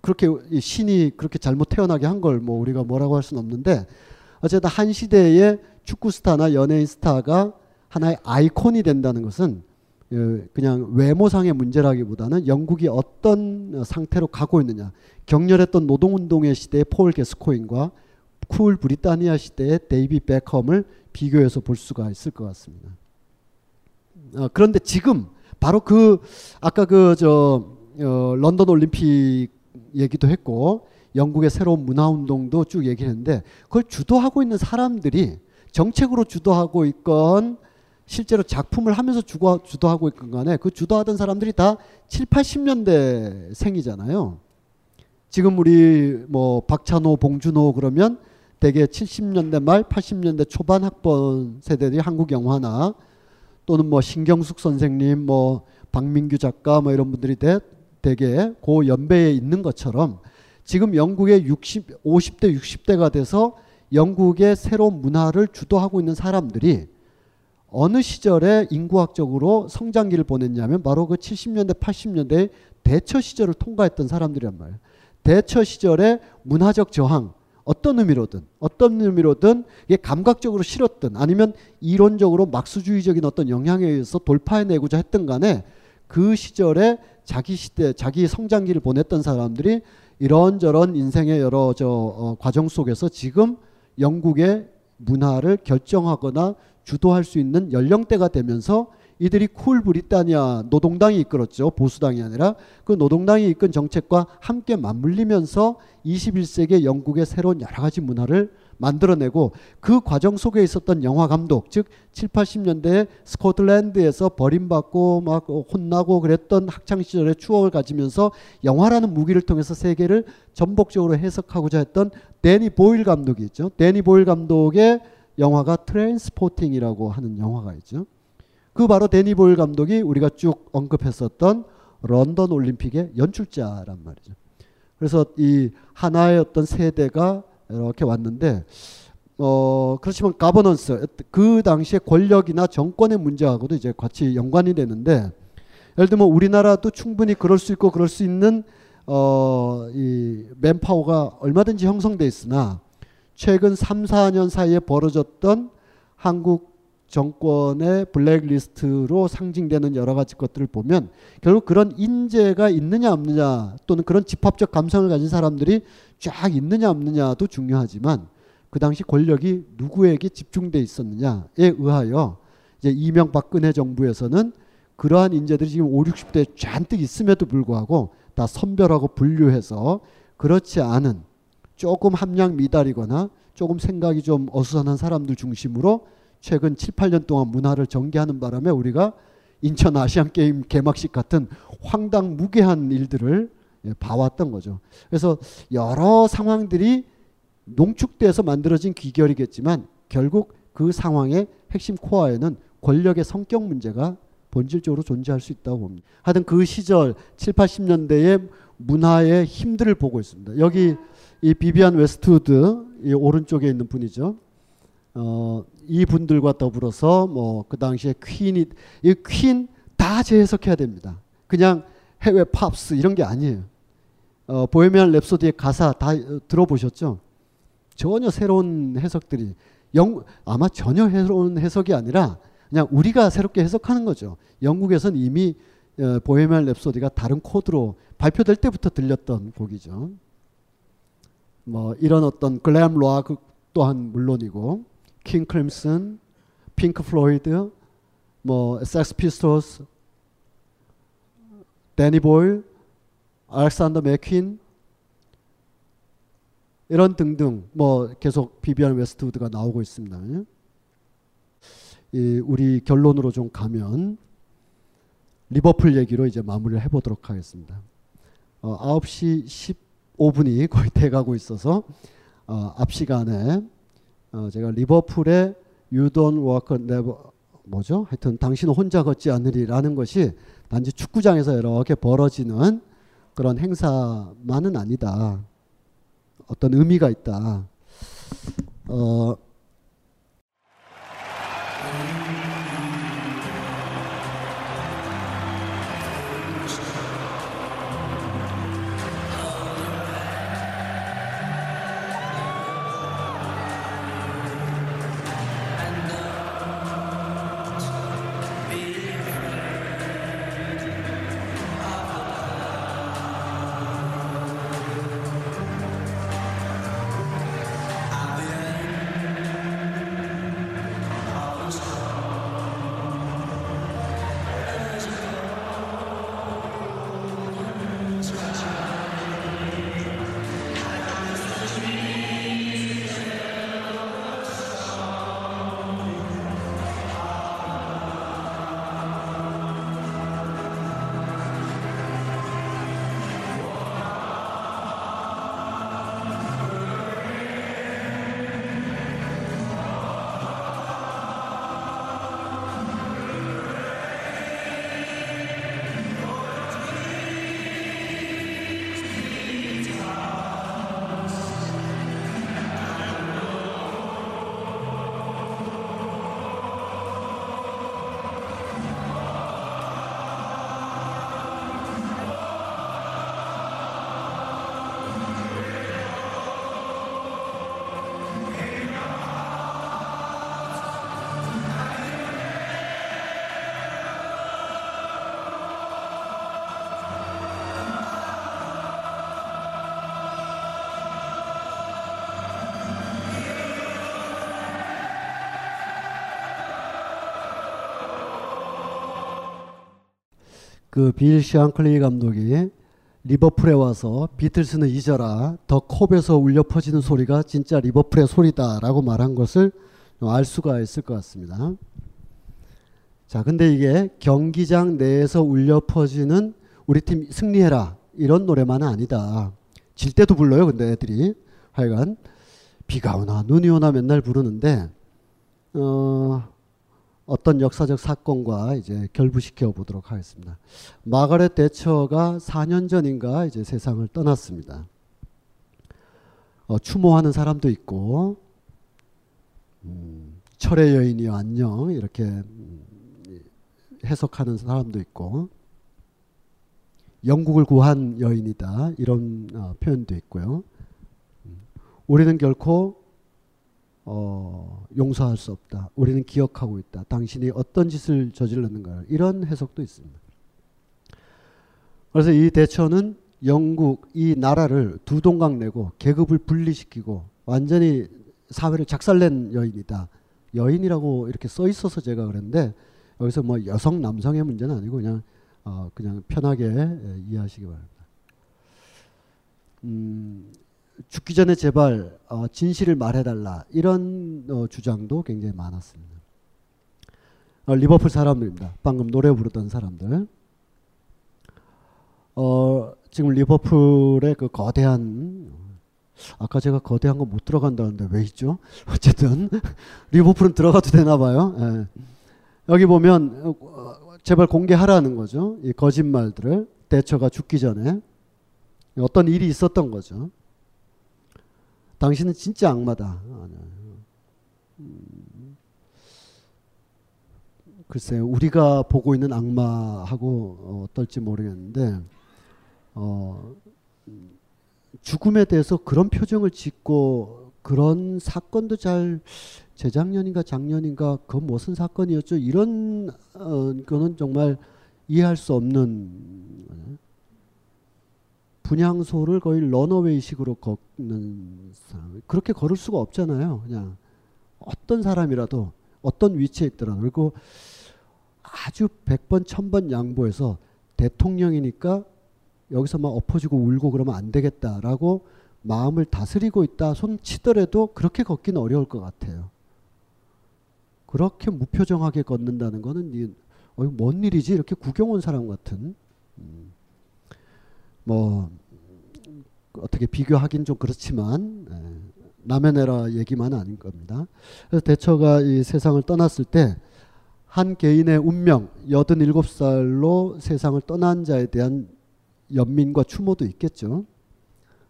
그렇게 신이 그렇게 잘못 태어나게 한 걸 뭐 우리가 뭐라고 할 수는 없는데 어쨌든 한 시대의 축구 스타나 연예인 스타가 하나의 아이콘이 된다는 것은 어, 그냥 외모상의 문제라기보다는 영국이 어떤 상태로 가고 있느냐. 격렬했던 노동운동의 시대의 폴 게스코인과 Cool Britannia 시대의 데이비드 베컴을 비교해서 볼 수가 있을 것 같습니다. 어, 그런데 지금 바로 그 아까 그저 어, 런던 올림픽 얘기도 했고 영국의 새로운 문화 운동도 쭉 얘기했는데 그걸 주도하고 있는 사람들이 정책으로 주도하고 있건 실제로 작품을 하면서 주도, 주도하고 있건 간에 그 주도하던 사람들이 다 7, 80년대 생이잖아요. 지금 우리 뭐 박찬호, 봉준호 그러면 대개 70년대 말 80년대 초반 학번 세대들이 한국 영화나 또는 뭐 신경숙 선생님 뭐 박민규 작가 뭐 이런 분들이 대, 대개 고 연배에 있는 것처럼 지금 영국의 60, 50대 60대가 돼서 영국의 새로운 문화를 주도하고 있는 사람들이 어느 시절에 인구학적으로 성장기를 보냈냐면 바로 그 70년대 80년대 대처 시절을 통과했던 사람들이란 말이에요. 대처 시절의 문화적 저항 어떤 의미로든 어떤 의미로든 이게 감각적으로 싫었든 아니면 이론적으로 막수주의적인 어떤 영향에 의해서 돌파해내고자 했던 간에 그 시절에 자기 시대 자기 성장기를 보냈던 사람들이 이런저런 인생의 여러 저 어, 과정 속에서 지금 영국의 문화를 결정하거나 주도할 수 있는 연령대가 되면서 이들이 Cool Britannia 노동당이 이끌었죠. 보수당이 아니라 그 노동당이 이끈 정책과 함께 맞물리면서 21세기 영국의 새로운 여러 가지 문화를 만들어내고 그 과정 속에 있었던 영화 감독 즉 7, 80년대 스코틀랜드에서 버림받고 막 혼나고 그랬던 학창 시절의 추억을 가지면서 영화라는 무기를 통해서 세계를 전복적으로 해석하고자 했던 대니 보일 감독이 있죠. 대니 보일 감독의 영화가 트랜스포팅이라고 하는 영화가 있죠. 그 바로 데니 보일 감독이 우리가 쭉 언급했었던 런던 올림픽의 연출자란 말이죠. 그래서 이 하나의 어떤 세대가 이렇게 왔는데 어 그렇지만 가버넌스 그 당시의 권력이나 정권의 문제하고도 이제 같이 연관이 되는데 예를 들면 우리나라도 충분히 그럴 수 있고 그럴 수 있는 어이 맨파워가 얼마든지 형성돼 있으나 최근 3, 4년 사이에 벌어졌던 한국 정권의 블랙리스트로 상징되는 여러 가지 것들을 보면 결국 그런 인재가 있느냐 없느냐 또는 그런 집합적 감성을 가진 사람들이 쫙 있느냐 없느냐도 중요하지만 그 당시 권력이 누구에게 집중돼 있었느냐에 의하여 이제 이명박근혜 정부에서는 그러한 인재들이 지금 5, 60대에 잔뜩 있음에도 불구하고 다 선별하고 분류해서 그렇지 않은 조금 함량 미달이거나 조금 생각이 좀 어수선한 사람들 중심으로 최근 7, 8년 동안 문화를 전개하는 바람에 우리가 인천 아시안 게임 개막식 같은 황당 무계한 일들을 예, 봐왔던 거죠. 그래서 여러 상황들이 농축돼서 만들어진 귀결이겠지만 결국 그 상황의 핵심 코어에는 권력의 성격 문제가 본질적으로 존재할 수 있다고 봅니다. 하여튼 그 시절 7, 80년대의 문화의 힘들을 보고 있습니다. 여기 이 비비안 웨스트우드 이 오른쪽에 있는 분이죠. 어, 이 분들과 더불어서 뭐 그 당시에 퀸이 이 퀸 다 재해석해야 됩니다. 그냥 해외 pops 이런 게 아니에요. 어, 보헤미안 랩소디의 가사 다 어, 들어보셨죠? 전혀 새로운 해석들이 영 아마 전혀 새로운 해석이 아니라 그냥 우리가 새롭게 해석하는 거죠. 영국에서는 이미 어, 보헤미안 랩소디가 다른 코드로 발표될 때부터 들렸던 곡이죠. 뭐 이런 어떤 glam rock 또한 물론이고 킹 크림슨, 핑크 플로이드, 뭐 섹스 피스톨스, 대니 보일, 알렉산더 맥퀸 이런 등등 뭐 계속 비비안 웨스트우드가 나오고 있습니다. 이 우리 결론으로 좀 가면 리버풀 얘기로 이제 마무리를 해보도록 하겠습니다. 어, 9시 15분이 거의 돼가고 있어서 어, 앞 시간에 어, 제가 리버풀의 You Don't Walk Never 뭐죠? 하여튼 당신은 혼자 걷지 않으리라는 것이 단지 축구장에서 이렇게 벌어지는 그런 행사만은 아니다. 어떤 의미가 있다. 어, 그 빌 시앙클리 감독이 리버풀에 와서 비틀스는 잊어라 더 컵에서 울려 퍼지는 소리가 진짜 리버풀의 소리다라고 말한 것을 알 수가 있을 것 같습니다. 자, 근데 이게 경기장 내에서 울려 퍼지는 우리 팀 승리해라 이런 노래만은 아니다. 질 때도 불러요, 근데 애들이 하여간 비가 오나 눈이 오나 맨날 부르는데 어, 어떤 역사적 사건과 이제 결부시켜 보도록 하겠습니다. 마가렛 대처가 4년 전인가 이제 세상을 떠났습니다. 어, 추모하는 사람도 있고 음, 철의 여인이여 안녕 이렇게 음, 해석하는 사람도 있고 영국을 구한 여인이다 이런 어, 표현도 있고요. 음, 우리는 결코 어, 용서할 수 없다. 우리는 기억하고 있다. 당신이 어떤 짓을 저질렀는가. 이런 해석도 있습니다. 그래서 이 대처는 영국 이 나라를 두 동강 내고 계급을 분리시키고 완전히 사회를 작살낸 여인이다. 여인이라고 이렇게 써 있어서 제가 그랬는데 여기서 뭐 여성 남성의 문제는 아니고 그냥 어 그냥 편하게 예, 이해하시기 바랍니다. 음, 죽기 전에 제발 어 진실을 말해달라 이런 어 주장도 굉장히 많았습니다. 어 리버풀 사람들입니다. 방금 노래 부르던 사람들. 어 지금 리버풀의 그 거대한 아까 제가 거대한 거 못 들어간다는데 왜 있죠? <laughs> 어쨌든 <laughs> 리버풀은 들어가도 되나 봐요. 예. 여기 보면 어, 제발 공개하라는 거죠. 이 거짓말들을 대처가 죽기 전에 어떤 일이 있었던 거죠. 당신은 진짜 악마다. 음, 글쎄요, 우리가 보고 있는 악마하고 어떨지 모르겠는데, 어, 죽음에 대해서 그런 표정을 짓고 그런 사건도 잘 재작년인가 작년인가 그 무슨 사건이었죠? 이런 어, 거는 정말 이해할 수 없는 분향소를 거의 런어웨이식으로 걷는 사람. 그렇게 걸을 수가 없잖아요. 그냥 어떤 사람이라도 어떤 위치에 있더라도. 그리고 아주 백번 천번 양보해서 대통령이니까 여기서 막 엎어지고 울고 그러면 안 되겠다라고 마음을 다스리고 있다 손 치더라도 그렇게 걷기는 어려울 것 같아요. 그렇게 무표정하게 걷는다는 거는 어, 뭔 일이지? 이렇게 구경 온 사람 같은. 음, 뭐 어떻게 비교하긴 좀 그렇지만 에, 남의 나라 얘기만 아닌 겁니다. 그래서 대처가 이 세상을 떠났을 때 한 개인의 운명, 87살로 세상을 떠난 자에 대한 연민과 추모도 있겠죠.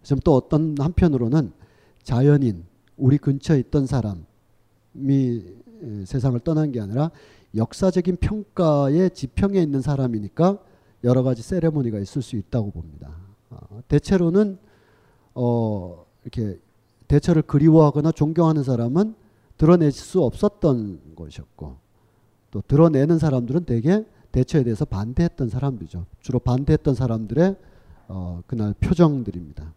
지금 또 어떤 한편으로는 자연인, 우리 근처에 있던 사람이 세상을 떠난 게 아니라 역사적인 평가의 지평에 있는 사람이니까 여러 가지 세레모니가 있을 수 있다고 봅니다. 어, 대체로는 어, 이렇게 대처를 그리워하거나 존경하는 사람은 드러낼 수 없었던 것이었고 또 드러내는 사람들은 대개 대처에 대해서 반대했던 사람들이죠. 주로 반대했던 사람들의 어, 그날 표정들입니다.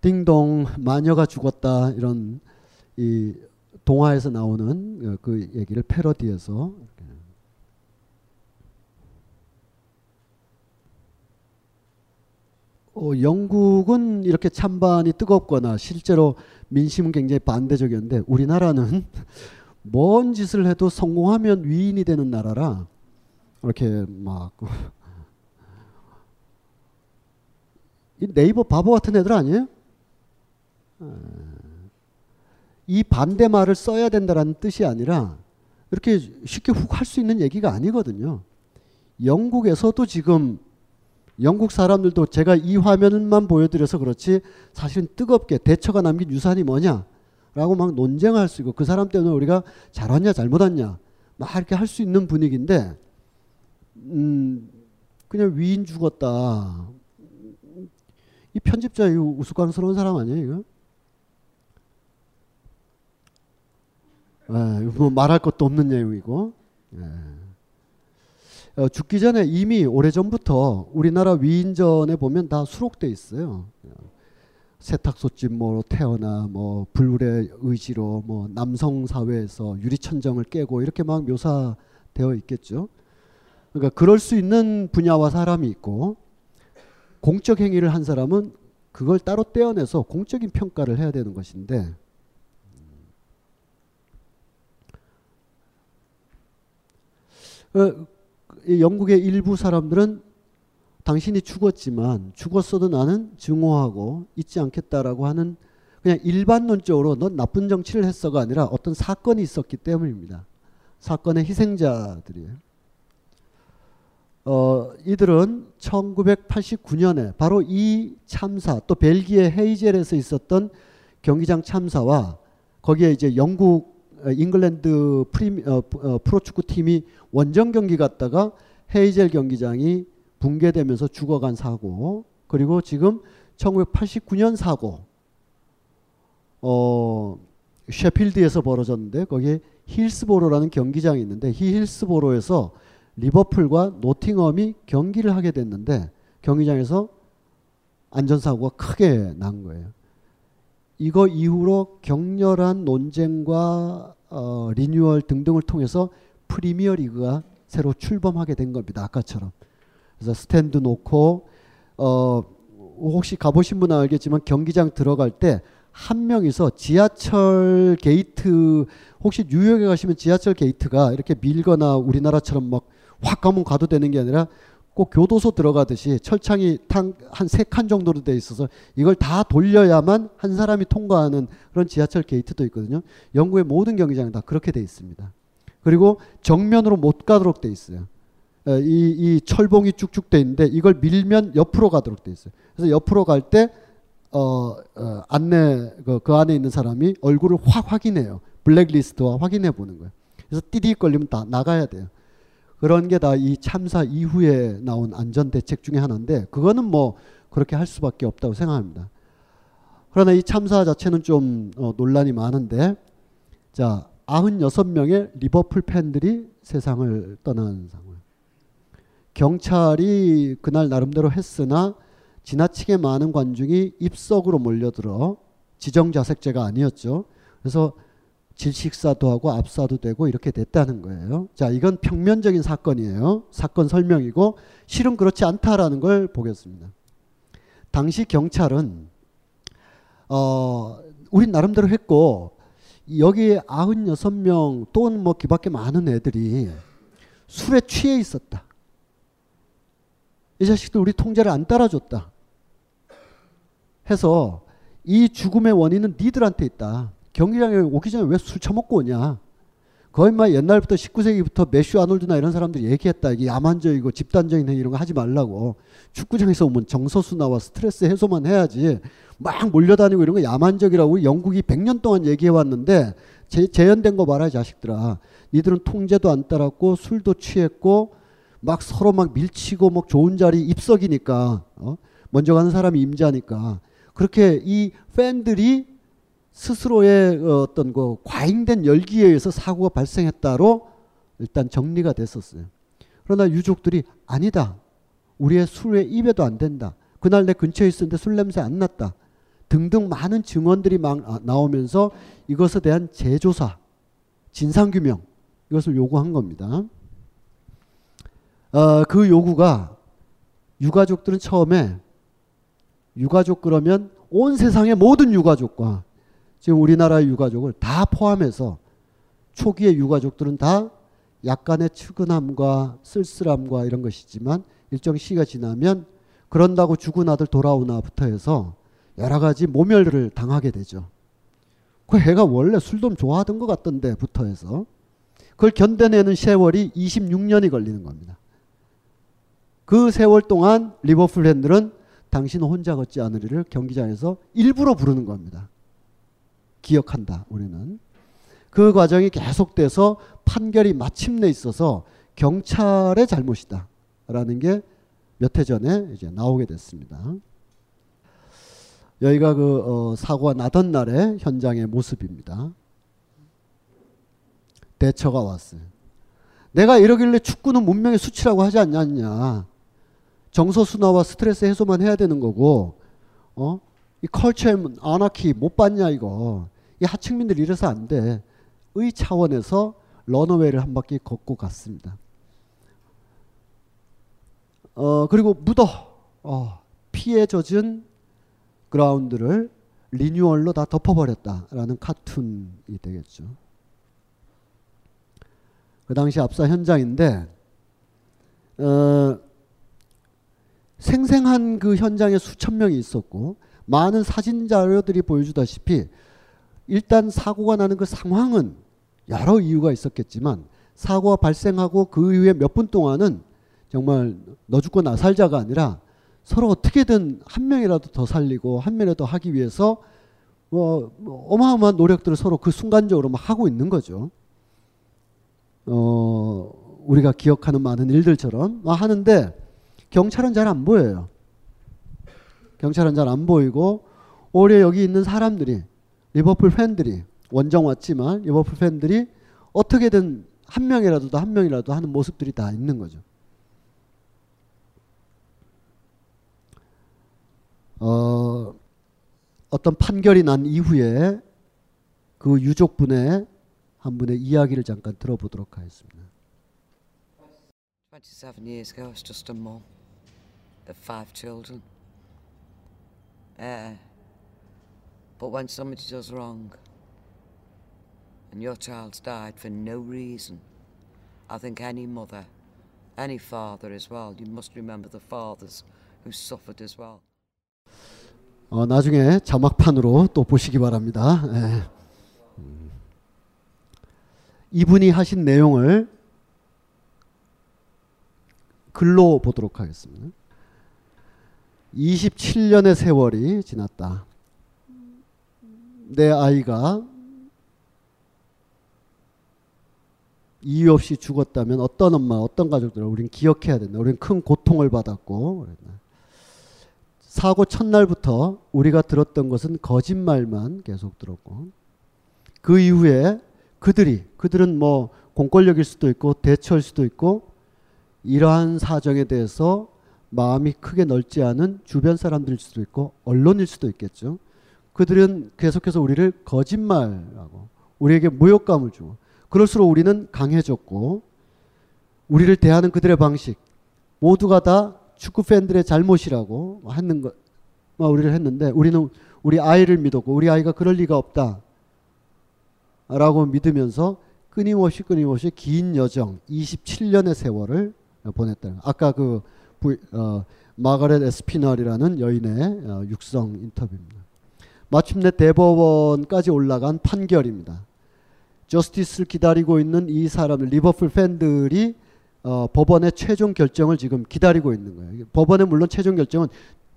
띵동 마녀가 죽었다 이런 이 동화에서 나오는 어, 그 얘기를 패러디해서 어, 영국은 이렇게 찬반이 뜨겁거나 실제로 민심은 굉장히 반대적이었는데 우리나라는 <laughs> 뭔 짓을 해도 성공하면 위인이 되는 나라라 이렇게 막 <laughs> 네이버 바보 같은 애들 아니에요? 이 반대 말을 써야 된다라는 뜻이 아니라 이렇게 쉽게 훅 할 수 있는 얘기가 아니거든요. 영국에서도 지금 영국 사람들도 제가 이 화면만 보여드려서 그렇지 사실은 뜨겁게 대처가 남긴 유산이 뭐냐 라고 막 논쟁할 수 있고 그 사람 때문에 우리가 잘왔냐 잘못왔냐 막 이렇게 할 수 있는 분위기인데 음 그냥 위인 죽었다 이 편집자 이 우스꽝스러운 사람 아니에요 이거? 에, 예, 뭐 말할 것도 없는 내용이고 에. 어, 죽기 전에 이미 오래전부터 우리나라 위인전에 보면 다 수록돼 있어요. 세탁소집 뭐 태어나 뭐 불굴의 의지로 뭐 남성 사회에서 유리천정을 깨고 이렇게 막 묘사되어 있겠죠. 그러니까 그럴 수 있는 분야와 사람이 있고 공적 행위를 한 사람은 그걸 따로 떼어내서 공적인 평가를 해야 되는 것인데 어, 영국의 일부 사람들은 당신이 죽었지만 죽었어도 나는 증오하고 잊지 않겠다라고 하는 그냥 일반론적으로 넌 나쁜 정치를 했어가 아니라 어떤 사건이 있었기 때문입니다. 사건의 희생자들이에요. 어, 이들은 1989년에 바로 이 참사 또 벨기에 헤이젤에서 있었던 경기장 참사와 거기에 이제 영국 어, 잉글랜드 프리, 어, 어, 프로축구 팀이 원정 경기 갔다가 헤이젤 경기장이 붕괴되면서 죽어간 사고 그리고 지금 1989년 사고 어 셰필드에서 벌어졌는데 거기에 힐스보로라는 경기장이 있는데 이 힐스보로에서 리버풀과 노팅엄이 경기를 하게 됐는데 경기장에서 안전사고가 크게 난 거예요. 이거 이후로 격렬한 논쟁과 어, 리뉴얼 등등을 통해서 프리미어 리그가 새로 출범하게 된 겁니다. 아까처럼. 그래서 스탠드 놓고 어, 혹시 가보신 분은 알겠지만 경기장 들어갈 때 한 명이서 지하철 게이트 혹시 뉴욕에 가시면 지하철 게이트가 이렇게 밀거나 우리나라처럼 막 확 가면 가도 되는 게 아니라 꼭 교도소 들어가듯이 철창이 한 세 칸 정도로 돼 있어서 이걸 다 돌려야만 한 사람이 통과하는 그런 지하철 게이트도 있거든요. 영국의 모든 경기장은 다 그렇게 돼 있습니다. 그리고 정면으로 못 가도록 돼 있어요. 이, 이 철봉이 쭉쭉 돼 있는데 이걸 밀면 옆으로 가도록 돼 있어요. 그래서 옆으로 갈때 어, 어, 안내 그, 그 안에 있는 사람이 얼굴을 확 확인해요. 블랙리스트와 확인해 보는 거예요. 그래서 띠디 걸리면 다 나가야 돼요. 그런 게 다 이 참사 이후에 나온 안전 대책 중에 하나인데 그거는 뭐 그렇게 할 수밖에 없다고 생각합니다. 그러나 이 참사 자체는 좀 어, 논란이 많은데 자 96명의 리버풀 팬들이 세상을 떠난 상황. 경찰이 그날 나름대로 했으나 지나치게 많은 관중이 입석으로 몰려들어 지정자색제가 아니었죠. 그래서 질식사도 하고 압사도 되고 이렇게 됐다는 거예요. 자, 이건 평면적인 사건이에요. 사건 설명이고 실은 그렇지 않다라는 걸 보겠습니다. 당시 경찰은 어, 우린 나름대로 했고 여기 96명 또는 뭐 기밖에 많은 애들이 술에 취해 있었다. 이 자식들 우리 통제를 안 따라줬다. 해서 이 죽음의 원인은 니들한테 있다. 경기장에 오기 전에 왜 술 처먹고 오냐. 거의 막 옛날부터 19세기부터 메슈 아놀드나 이런 사람들이 얘기했다. 이게 야만적이고 집단적인 행위 이런 거 하지 말라고. 축구장에서 오면 정서수 나와 스트레스 해소만 해야지. 막 몰려다니고 이런 거 야만적이라고 영국이 100년 동안 얘기해 왔는데 재, 재현된 거 봐라 자식들아. 니들은 통제도 안 따랐고 술도 취했고 막 서로 막 밀치고 막 좋은 자리 입석이니까 어? 먼저 가는 사람이 임자니까 그렇게 이 팬들이 스스로의 어떤 그 과잉된 열기에 의해서 사고가 발생했다로 일단 정리가 됐었어요. 그러나 유족들이 아니다. 우리의 술에 입에도 안 된다. 그날 내 근처에 있었는데 술 냄새 안 났다. 등등 많은 증언들이 막 아, 나오면서 이것에 대한 재조사, 진상규명 이것을 요구한 겁니다. 어, 그 요구가 유가족들은 처음에 유가족 그러면 온 세상의 모든 유가족과 지금 우리나라의 유가족을 다 포함해서 초기의 유가족들은 다 약간의 측은함과 쓸쓸함과 이런 것이지만 일정 시가 지나면 그런다고 죽은 아들 돌아오나부터 해서 여러 가지 모멸을 당하게 되죠. 그 애가 원래 술 좀 좋아하던 것 같던데부터 해서 그걸 견뎌내는 세월이 26년이 걸리는 겁니다. 그 세월 동안 리버풀 팬들은 당신 혼자 걷지 않으리를 경기장에서 일부러 부르는 겁니다. 기억한다, 우리는. 그 과정이 계속돼서 판결이 마침내 있어서 경찰의 잘못이다. 라는 게 몇 해 전에 이제 나오게 됐습니다. 여기가 그 어, 사고가 나던 날의 현장의 모습입니다. 대처가 왔어요. 내가 이러길래 축구는 문명의 수치라고 하지 않냐. 정서순화와 스트레스 해소만 해야 되는 거고, 어? 이 컬처 아나키 못 봤냐 이거. 이 하층민들 이래서 안 돼. 의 차원에서 런어웨이를 한 바퀴 걷고 갔습니다. 어, 그리고 묻어. 어, 피에 젖은 그라운드를 리뉴얼로 다 덮어버렸다라는 카툰이 되겠죠. 그 당시 압사 현장인데, 어, 생생한 그 현장에 수천 명이 있었고, 많은 사진 자료들이 보여주다시피, 일단 사고가 나는 그 상황은 여러 이유가 있었겠지만, 사고가 발생하고 그 이후에 몇 분 동안은 정말 너 죽고 나 살자가 아니라 서로 어떻게든 한 명이라도 더 살리고 한 명이라도 하기 위해서 뭐, 뭐 어마어마한 노력들을 서로 그 순간적으로 막 하고 있는 거죠. 어, 우리가 기억하는 많은 일들처럼 막 하는데 경찰은 잘 안 보여요. 경찰은 잘 안 보이고 오히려 여기 있는 사람들이 리버풀 팬들이 원정 왔지만 리버풀 팬들이 어떻게든 한 명이라도 한 명이라도 하는 모습들이 다 있는 거죠. 어, 어떤 판결이 난 이후에 그 유족분의 한 분의 이야기를 잠깐 들어보도록 하겠습니다. 27 years ago, I was just a mum of five children. Uh, but when somebody does wrong and your child's died for no reason, I think any mother, any father as well, you must remember the fathers who suffered as well. 어, 나중에 자막판으로 또 보시기 바랍니다. 예. 음. 이분이 하신 내용을 글로 보도록 하겠습니다. 27년의 세월이 지났다. 내 아이가 이유 없이 죽었다면 어떤 엄마, 어떤 가족들을 우리는 기억해야 된다. 우리는 큰 고통을 받았고 사고 첫날부터 우리가 들었던 것은 거짓말만 계속 들었고 그 이후에 그들이 그들은 뭐 공권력일 수도 있고 대처일 수도 있고 이러한 사정에 대해서 마음이 크게 넓지 않은 주변 사람들일 수도 있고 언론일 수도 있겠죠. 그들은 계속해서 우리를 거짓말하고 우리에게 모욕감을 주고 그럴수록 우리는 강해졌고 우리를 대하는 그들의 방식 모두가 다 축구 팬들의 잘못이라고 하는 것 우리를 했는데 우리는 우리 아이를 믿었고 우리 아이가 그럴 리가 없다 라고 믿으면서 끊임없이 끊임없이 긴 여정 27년의 세월을 보냈다. 아까 그 부, 어, 마가렛 에스피널이라는 여인의 어, 육성 인터뷰입니다. 마침내 대법원까지 올라간 판결입니다. 저스티스를 기다리고 있는 이 사람들 리버풀 팬들이 어, 법원의 최종 결정을 지금 기다리고 있는 거예요. 법원의 물론 최종 결정은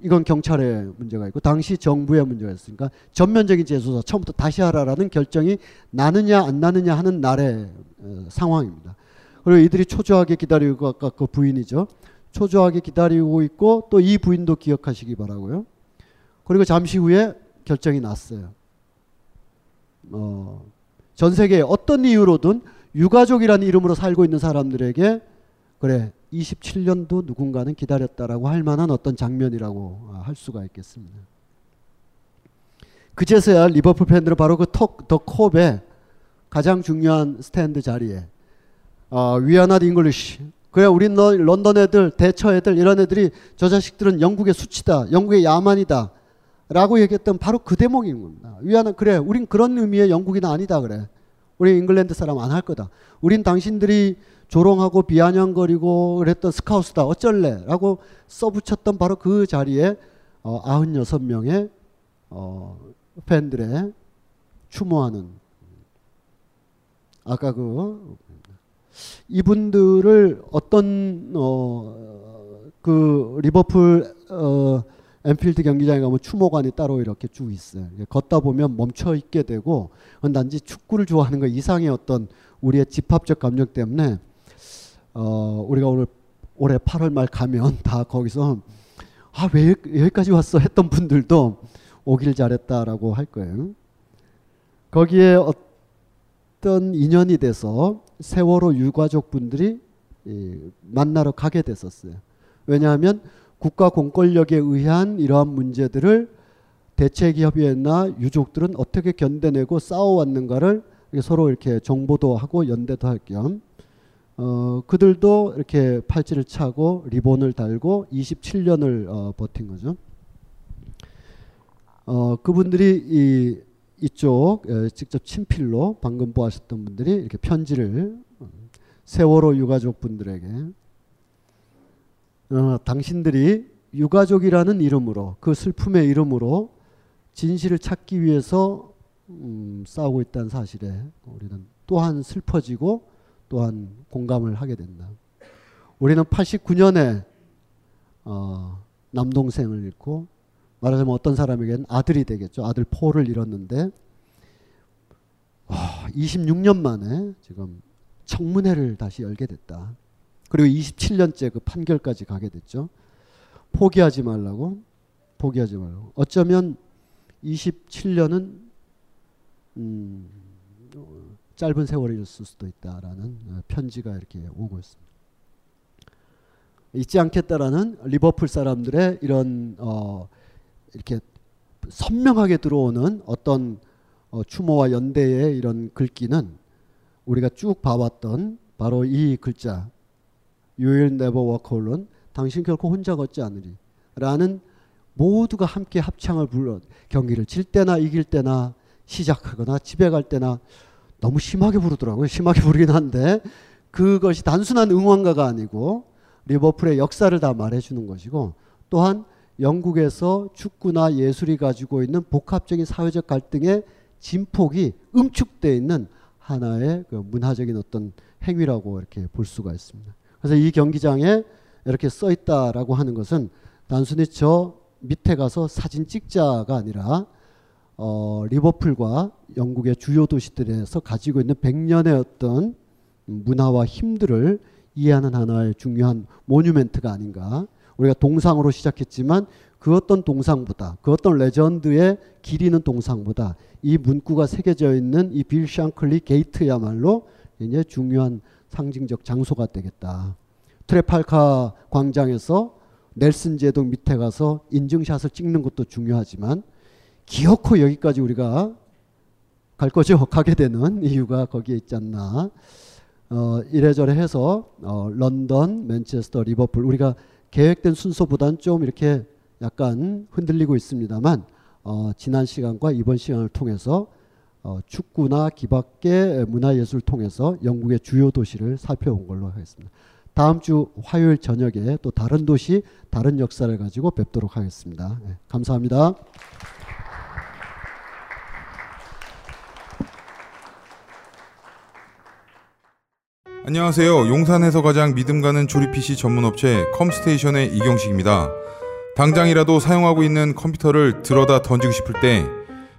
이건 경찰의 문제가 있고 당시 정부의 문제가 있으니까 전면적인 재수사 처음부터 다시 하라라는 결정이 나느냐 안 나느냐 하는 날의 어, 상황입니다. 그리고 이들이 초조하게 기다리고 아까 그 부인이죠. 초조하게 기다리고 있고 또 이 부인도 기억하시기 바라고요. 그리고 잠시 후에 결정이 났어요. 어, 전 세계 어떤 이유로든 유가족이라는 이름으로 살고 있는 사람들에게 그래 27년도 누군가는 기다렸다라고 할 만한 어떤 장면이라고 할 수가 있겠습니다. 그제서야 리버풀 팬들은 바로 그턱더 컵의 가장 중요한 스탠드 자리에 are not English. 그래 우린 너 런던 애들 대처 애들 이런 애들이 저 자식들은 영국의 수치다. 영국의 야만이다. 라고 얘기했던 바로 그 대목인 겁니다. 위안은 그래 우린 그런 의미의 영국인 아니다 그래. 우리 잉글랜드 사람 안 할 거다. 우린 당신들이 조롱하고 비아냥거리고 그랬던 스카우스다 어쩔래 라고 써붙였던 바로 그 자리에 어, 96명의 어, 팬들의 추모하는 아까 그 이분들을 어떤 어, 그 리버풀 어, 엠필드 경기장에 가면 추모관이 따로 이렇게 쭉 있어요. 걷다 보면 멈춰 있게 되고 단지 축구를 좋아하는 것 이상의 어떤 우리의 집합적 감정 때문에 어, 우리가 오늘 올해 8월 말 가면 <laughs> 다 거기서 아 왜 여기까지 왔어 했던 분들도 오길 잘했다라고 할 거예요. 거기에 어떤 인연이 돼서 세월호 유가족 분들이 만나러 가게 됐었어요. 왜냐하면 국가 공권력에 의한 이러한 문제들을 대책협의회나 유족들은 어떻게 견뎌내고 싸워왔는가를 서로 이렇게 정보도 하고 연대도 할 겸 어, 그들도 이렇게 팔찌를 차고 리본을 달고 27년을 어, 버틴 거죠. 어, 그분들이 이 이쪽 에, 직접 친필로 방금 보았던 분들이 이렇게 편지를 어, 세월호 유가족 분들에게 어, 당신들이 유가족이라는 이름으로 그 슬픔의 이름으로 진실을 찾기 위해서 음, 싸우고 있다는 사실에 우리는 또한 슬퍼지고 또한 공감을 하게 된다. 우리는 89년에 어, 남동생을 잃고 말하자면 어떤 사람에게는 아들이 되겠죠. 아들 포를 잃었는데 어, 26년 만에 지금 청문회를 다시 열게 됐다. 그리고 27년째 그 판결까지 가게 됐죠. 포기하지 말라고 포기하지 말라고. 어쩌면 27년은 음, 어, 짧은 세월이었을 수도 있다라는 어, 편지가 이렇게 오고 있습니다. 잊지 않겠다라는 리버풀 사람들의 이런 어, 이렇게 선명하게 들어오는 어떤 어, 추모와 연대의 이런 글귀는 우리가 쭉 봐왔던 바로 이 글자 You will never walk alone 당신 결코 혼자 걷지 않으리 라는 모두가 함께 합창을 불러 경기를 칠 때나 이길 때나 시작하거나 집에 갈 때나 너무 심하게 부르더라고요. 심하게 부르긴 한데 그것이 단순한 응원가가 아니고 리버풀의 역사를 다 말해주는 것이고 또한 영국에서 축구나 예술이 가지고 있는 복합적인 사회적 갈등의 진폭이 응축되어 있는 하나의 그 문화적인 어떤 행위라고 이렇게 볼 수가 있습니다. 그래서 이 경기장에 이렇게 써 있다라고 하는 것은 단순히 저 밑에 가서 사진 찍자가 아니라 어, 리버풀과 영국의 주요 도시들에서 가지고 있는 100년의 어떤 문화와 힘들을 이해하는 하나의 중요한 monument가 아닌가. 우리가 동상으로 시작했지만 그 어떤 동상보다 그 어떤 legend의 기리는 동상보다 이 문구가 새겨져 있는 이 빌 샹클리 게이트야말로 굉장히 중요한 상징적 장소가 되겠다. 트라팔가 광장에서 넬슨 제독 밑에 가서 인증샷을 찍는 것도 중요하지만 기어코 여기까지 우리가 갈 거죠. 가게 되는 <laughs> 이유가 거기에 있지 않나. 어, 이래저래 해서 어, 런던, 맨체스터, 리버풀 우리가 계획된 순서보다는 좀 이렇게 약간 흔들리고 있습니다만 어, 지난 시간과 이번 시간을 통해서 어, 축구나 기밖의 문화예술을 통해서 영국의 주요 도시를 살펴본 걸로 하겠습니다. 다음 주 화요일 저녁에 또 다른 도시, 다른 역사를 가지고 뵙도록 하겠습니다. 네, 감사합니다. 안녕하세요. 용산에서 가장 믿음 가는 조립 PC 전문 업체 컴스테이션의 이경식입니다. 당장이라도 사용하고 있는 컴퓨터를 들어다 던지고 싶을 때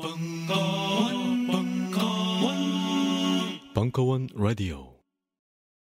벙커원, 벙커원, 벙커원 라디오.